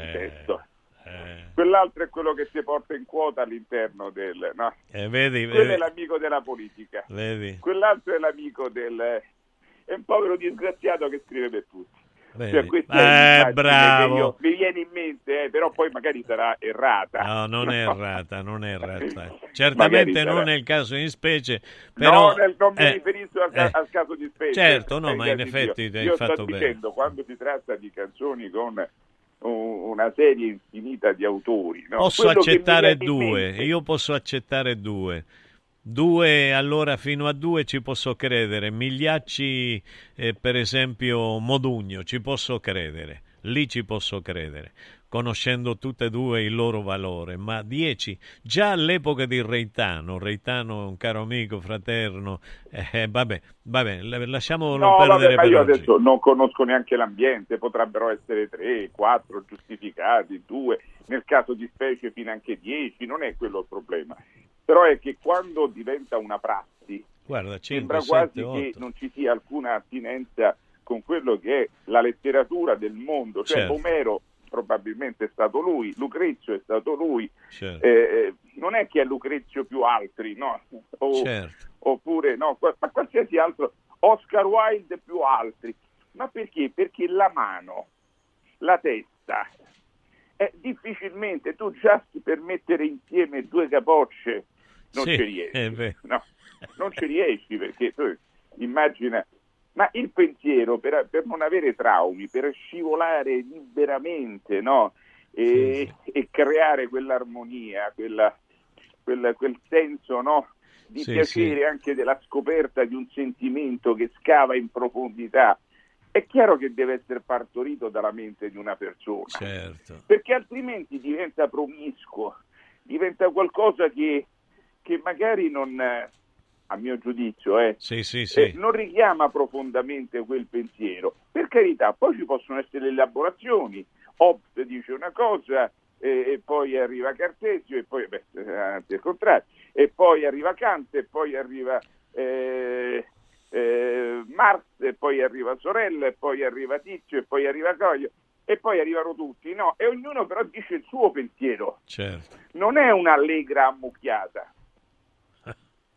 Speaker 1: Eh.
Speaker 21: Quell'altro è quello che si porta in quota all'interno del... No?
Speaker 1: Eh, vedi,
Speaker 21: Quello
Speaker 1: vedi,
Speaker 21: è l'amico della politica.
Speaker 1: vedi,
Speaker 21: Quell'altro è l'amico del... È un povero disgraziato che scrive per tutti.
Speaker 1: vedi.
Speaker 21: Cioè,
Speaker 1: Eh, bravo.
Speaker 21: io- mi viene in mente, eh, però poi magari sarà errata.
Speaker 1: No, non è errata, non è errata. Certamente
Speaker 21: sarà-
Speaker 1: non è il caso in specie, però...
Speaker 21: no, nel- non mi
Speaker 1: eh,
Speaker 21: riferisco al,
Speaker 1: eh,
Speaker 21: al caso di specie.
Speaker 1: certo, no, ma in effetti
Speaker 21: Dio.
Speaker 1: hai
Speaker 21: Io
Speaker 1: fatto
Speaker 21: sto
Speaker 1: bene.
Speaker 21: dicendo, quando si tratta di canzoni con una serie infinita di autori, no?
Speaker 1: Posso
Speaker 21: Quello
Speaker 1: accettare due,
Speaker 21: mente-
Speaker 1: io posso accettare due. Due, allora fino a due ci posso credere. Migliacci, eh, per esempio, Modugno, ci posso credere. Lì ci posso credere, conoscendo tutte e due il loro valore. Ma dieci, già all'epoca di Reitano, Reitano è un caro amico, fraterno, eh, vabbè, vabbè, la- lasciamolo
Speaker 21: No,
Speaker 1: perdere
Speaker 21: vabbè, ma io
Speaker 1: oggi.
Speaker 21: adesso non conosco neanche l'ambiente, potrebbero essere tre, quattro giustificati, due, nel caso di specie fino anche dieci, non è quello il problema. Però è che quando diventa una prassi,
Speaker 1: Guarda,
Speaker 21: sembra
Speaker 1: 5,
Speaker 21: quasi
Speaker 1: 7,
Speaker 21: che
Speaker 1: 8.
Speaker 21: non ci sia alcuna attinenza con quello che è la letteratura del mondo. Cioè
Speaker 1: Certo.
Speaker 21: Omero probabilmente è stato lui, Lucrezio è stato lui,
Speaker 1: Certo.
Speaker 21: eh, non è che è Lucrezio più altri, no? O-
Speaker 1: Certo.
Speaker 21: oppure no, ma qualsiasi altro, Oscar Wilde più altri. Ma perché? Perché la mano, la testa, è difficilmente tu già per mettere insieme due capocce non
Speaker 1: Sì,
Speaker 21: ci riesci. No, non ci riesci perché tu immagina, ma il pensiero per, per non avere traumi, per scivolare liberamente, no? E, e creare quell'armonia, quella, quella- quel senso, no? Di
Speaker 1: Sì,
Speaker 21: piacere
Speaker 1: sì.
Speaker 21: anche della scoperta di un sentimento che scava in profondità. È chiaro che deve essere partorito dalla mente di una persona
Speaker 1: Certo.
Speaker 21: perché altrimenti diventa promiscuo, diventa qualcosa che, che magari non, a mio giudizio, eh,
Speaker 1: Sì, sì, sì.
Speaker 21: eh, non richiama profondamente quel pensiero. Per carità, poi ci possono essere le elaborazioni, Hobbes dice una cosa eh, e poi arriva Cartesio e poi, beh, eh, anzi il contrario, e poi arriva Kant e poi arriva eh, eh, Marx e poi arriva sorella, e poi arriva Tizio, e poi arriva Coglio, e poi arrivano tutti, no? E ognuno però dice il suo pensiero.
Speaker 1: Certo.
Speaker 21: Non è un'allegra ammucchiata.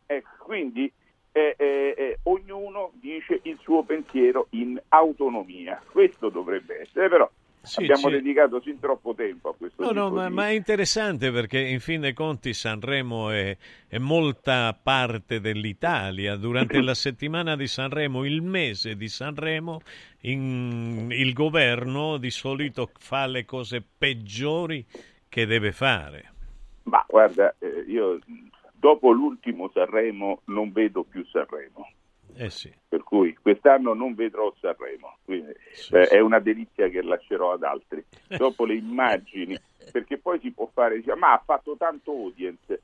Speaker 21: Ecco, quindi eh, eh, eh, ognuno dice il suo pensiero in autonomia. Questo dovrebbe essere, però
Speaker 1: Sì,
Speaker 21: abbiamo
Speaker 1: sì.
Speaker 21: dedicato sin troppo tempo a questo
Speaker 1: No, no, ma,
Speaker 21: di...
Speaker 1: ma è interessante perché in fin dei conti Sanremo è, è molta parte dell'Italia. Durante la settimana di Sanremo, il mese di Sanremo, in- il governo di solito fa le cose peggiori che deve fare.
Speaker 21: Ma guarda, eh, io dopo l'ultimo Sanremo non vedo più Sanremo.
Speaker 1: Eh sì.
Speaker 21: Per cui quest'anno non vedrò Sanremo, quindi eh, è una delizia che lascerò ad altri. Dopo le immagini, perché poi si può fare, dice, ma ha fatto tanto audience.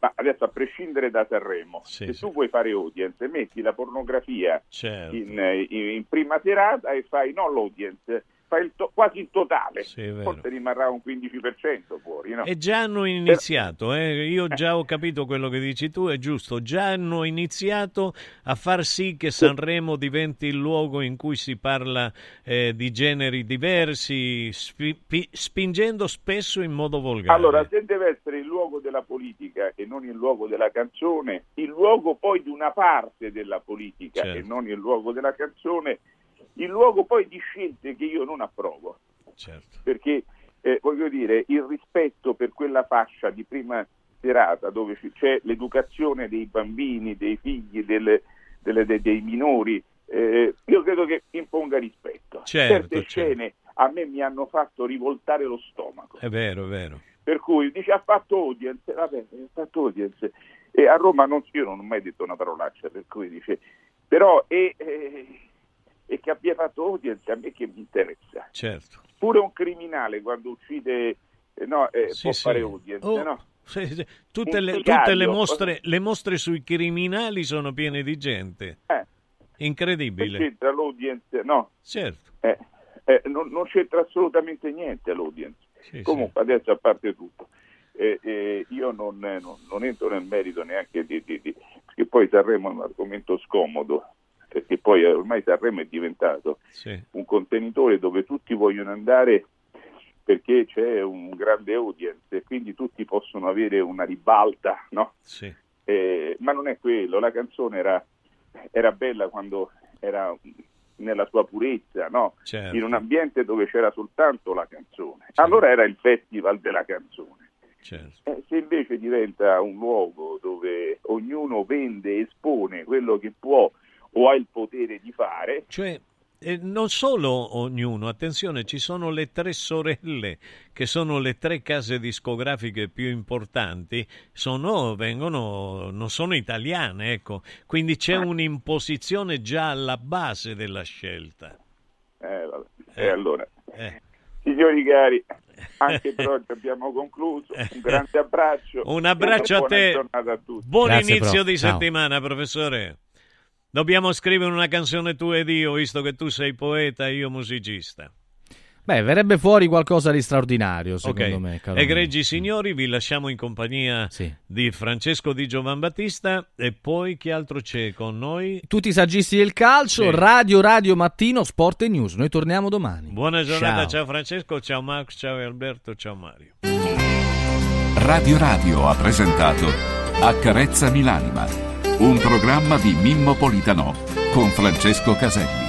Speaker 21: Ma adesso a prescindere da Sanremo, se tu vuoi fare audience, metti la pornografia
Speaker 1: Certo.
Speaker 21: in, eh, in- in prima serata e fai non l'audience, fai il to- quasi il totale.
Speaker 1: vero.
Speaker 21: Forse rimarrà un 15% fuori, no?
Speaker 1: E già hanno iniziato, eh. io già ho capito quello che dici tu, è giusto, già hanno iniziato a far sì che Sanremo diventi il luogo in cui si parla eh, di generi diversi, spi- pi- spingendo spesso in modo volgare.
Speaker 21: Allora, se deve essere il luogo della politica e non il luogo della canzone, il luogo poi di una parte della politica
Speaker 1: Certo.
Speaker 21: e non il luogo della canzone, il luogo poi di scelte che io non approvo.
Speaker 1: Certo.
Speaker 21: Perché, eh, voglio dire, il rispetto per quella fascia di prima serata dove c'è l'educazione dei bambini, dei figli, delle- delle- de- dei minori, eh, io credo che imponga rispetto.
Speaker 1: Certo,
Speaker 21: Certe
Speaker 1: certo.
Speaker 21: scene a me mi hanno fatto rivoltare lo stomaco.
Speaker 1: È vero, è vero.
Speaker 21: Per cui dice ha fatto audience, vabbè, ha fatto audience. E a Roma non, io non ho mai detto una parolaccia, per cui dice, però e, e- e che abbia fatto audience a me che mi interessa.
Speaker 1: Certo.
Speaker 21: Pure un criminale quando uccide eh, no, eh,
Speaker 1: Sì,
Speaker 21: può
Speaker 1: sì.
Speaker 21: fare audience,
Speaker 1: Oh,
Speaker 21: no?
Speaker 1: sì, sì. Tutte, le, tutte le mostre, le mostre sui criminali sono piene di gente.
Speaker 21: Eh.
Speaker 1: Incredibile.
Speaker 21: Non c'entra l'audience, no?
Speaker 1: Certo.
Speaker 21: Eh, eh, non, non c'entra assolutamente niente l'audience.
Speaker 1: Sì,
Speaker 21: Comunque, adesso a parte tutto, eh, eh, io non, non- non entro nel merito neanche di, di- di- perché poi Sanremo è un argomento scomodo, perché poi eh, ormai Sanremo è diventato
Speaker 1: Sì.
Speaker 21: un contenitore dove tutti vogliono andare perché c'è un grande audience e quindi tutti possono avere una ribalta, no?
Speaker 1: Sì.
Speaker 21: Eh, ma non è quello, la canzone era, era bella quando era nella sua purezza, no?
Speaker 1: Certo.
Speaker 21: in un ambiente dove c'era soltanto la canzone. Allora era il festival della canzone.
Speaker 1: Certo.
Speaker 21: Eh, se invece diventa un luogo dove ognuno vende e espone quello che può o ha il potere di fare,
Speaker 1: Cioè, eh, non solo ognuno, attenzione, ci sono le tre sorelle, che sono le tre case discografiche più importanti, sono, vengono, non sono italiane, ecco, quindi c'è un'imposizione già alla base della scelta.
Speaker 21: eh, vabbè. E allora,
Speaker 1: Eh.
Speaker 21: signori cari, anche per oggi abbiamo concluso. Un grande abbraccio.
Speaker 1: Un abbraccio a
Speaker 21: buona
Speaker 1: te.
Speaker 21: giornata a tutti.
Speaker 1: Buon
Speaker 17: Grazie,
Speaker 1: inizio
Speaker 17: prof.
Speaker 1: di
Speaker 17: Ciao.
Speaker 1: settimana, professore. Dobbiamo scrivere una canzone tu ed io, visto che tu sei poeta e io musicista.
Speaker 17: Beh, verrebbe fuori qualcosa di straordinario, secondo
Speaker 1: Ok.
Speaker 17: me. caro
Speaker 1: Egregi signori, vi lasciamo in compagnia di Francesco Di Giovanbattista e poi chi altro c'è con noi?
Speaker 17: Tutti i saggisti del calcio,
Speaker 1: Sì.
Speaker 17: Radio Radio Mattino, Sport e News. Noi torniamo domani.
Speaker 1: Buona giornata, ciao,
Speaker 17: Ciao.
Speaker 1: Francesco, ciao Max, ciao Alberto, ciao Mario.
Speaker 22: Radio Radio ha presentato Accarezzami l'anima, un programma di Mimmo Politano con Francesco Caselli.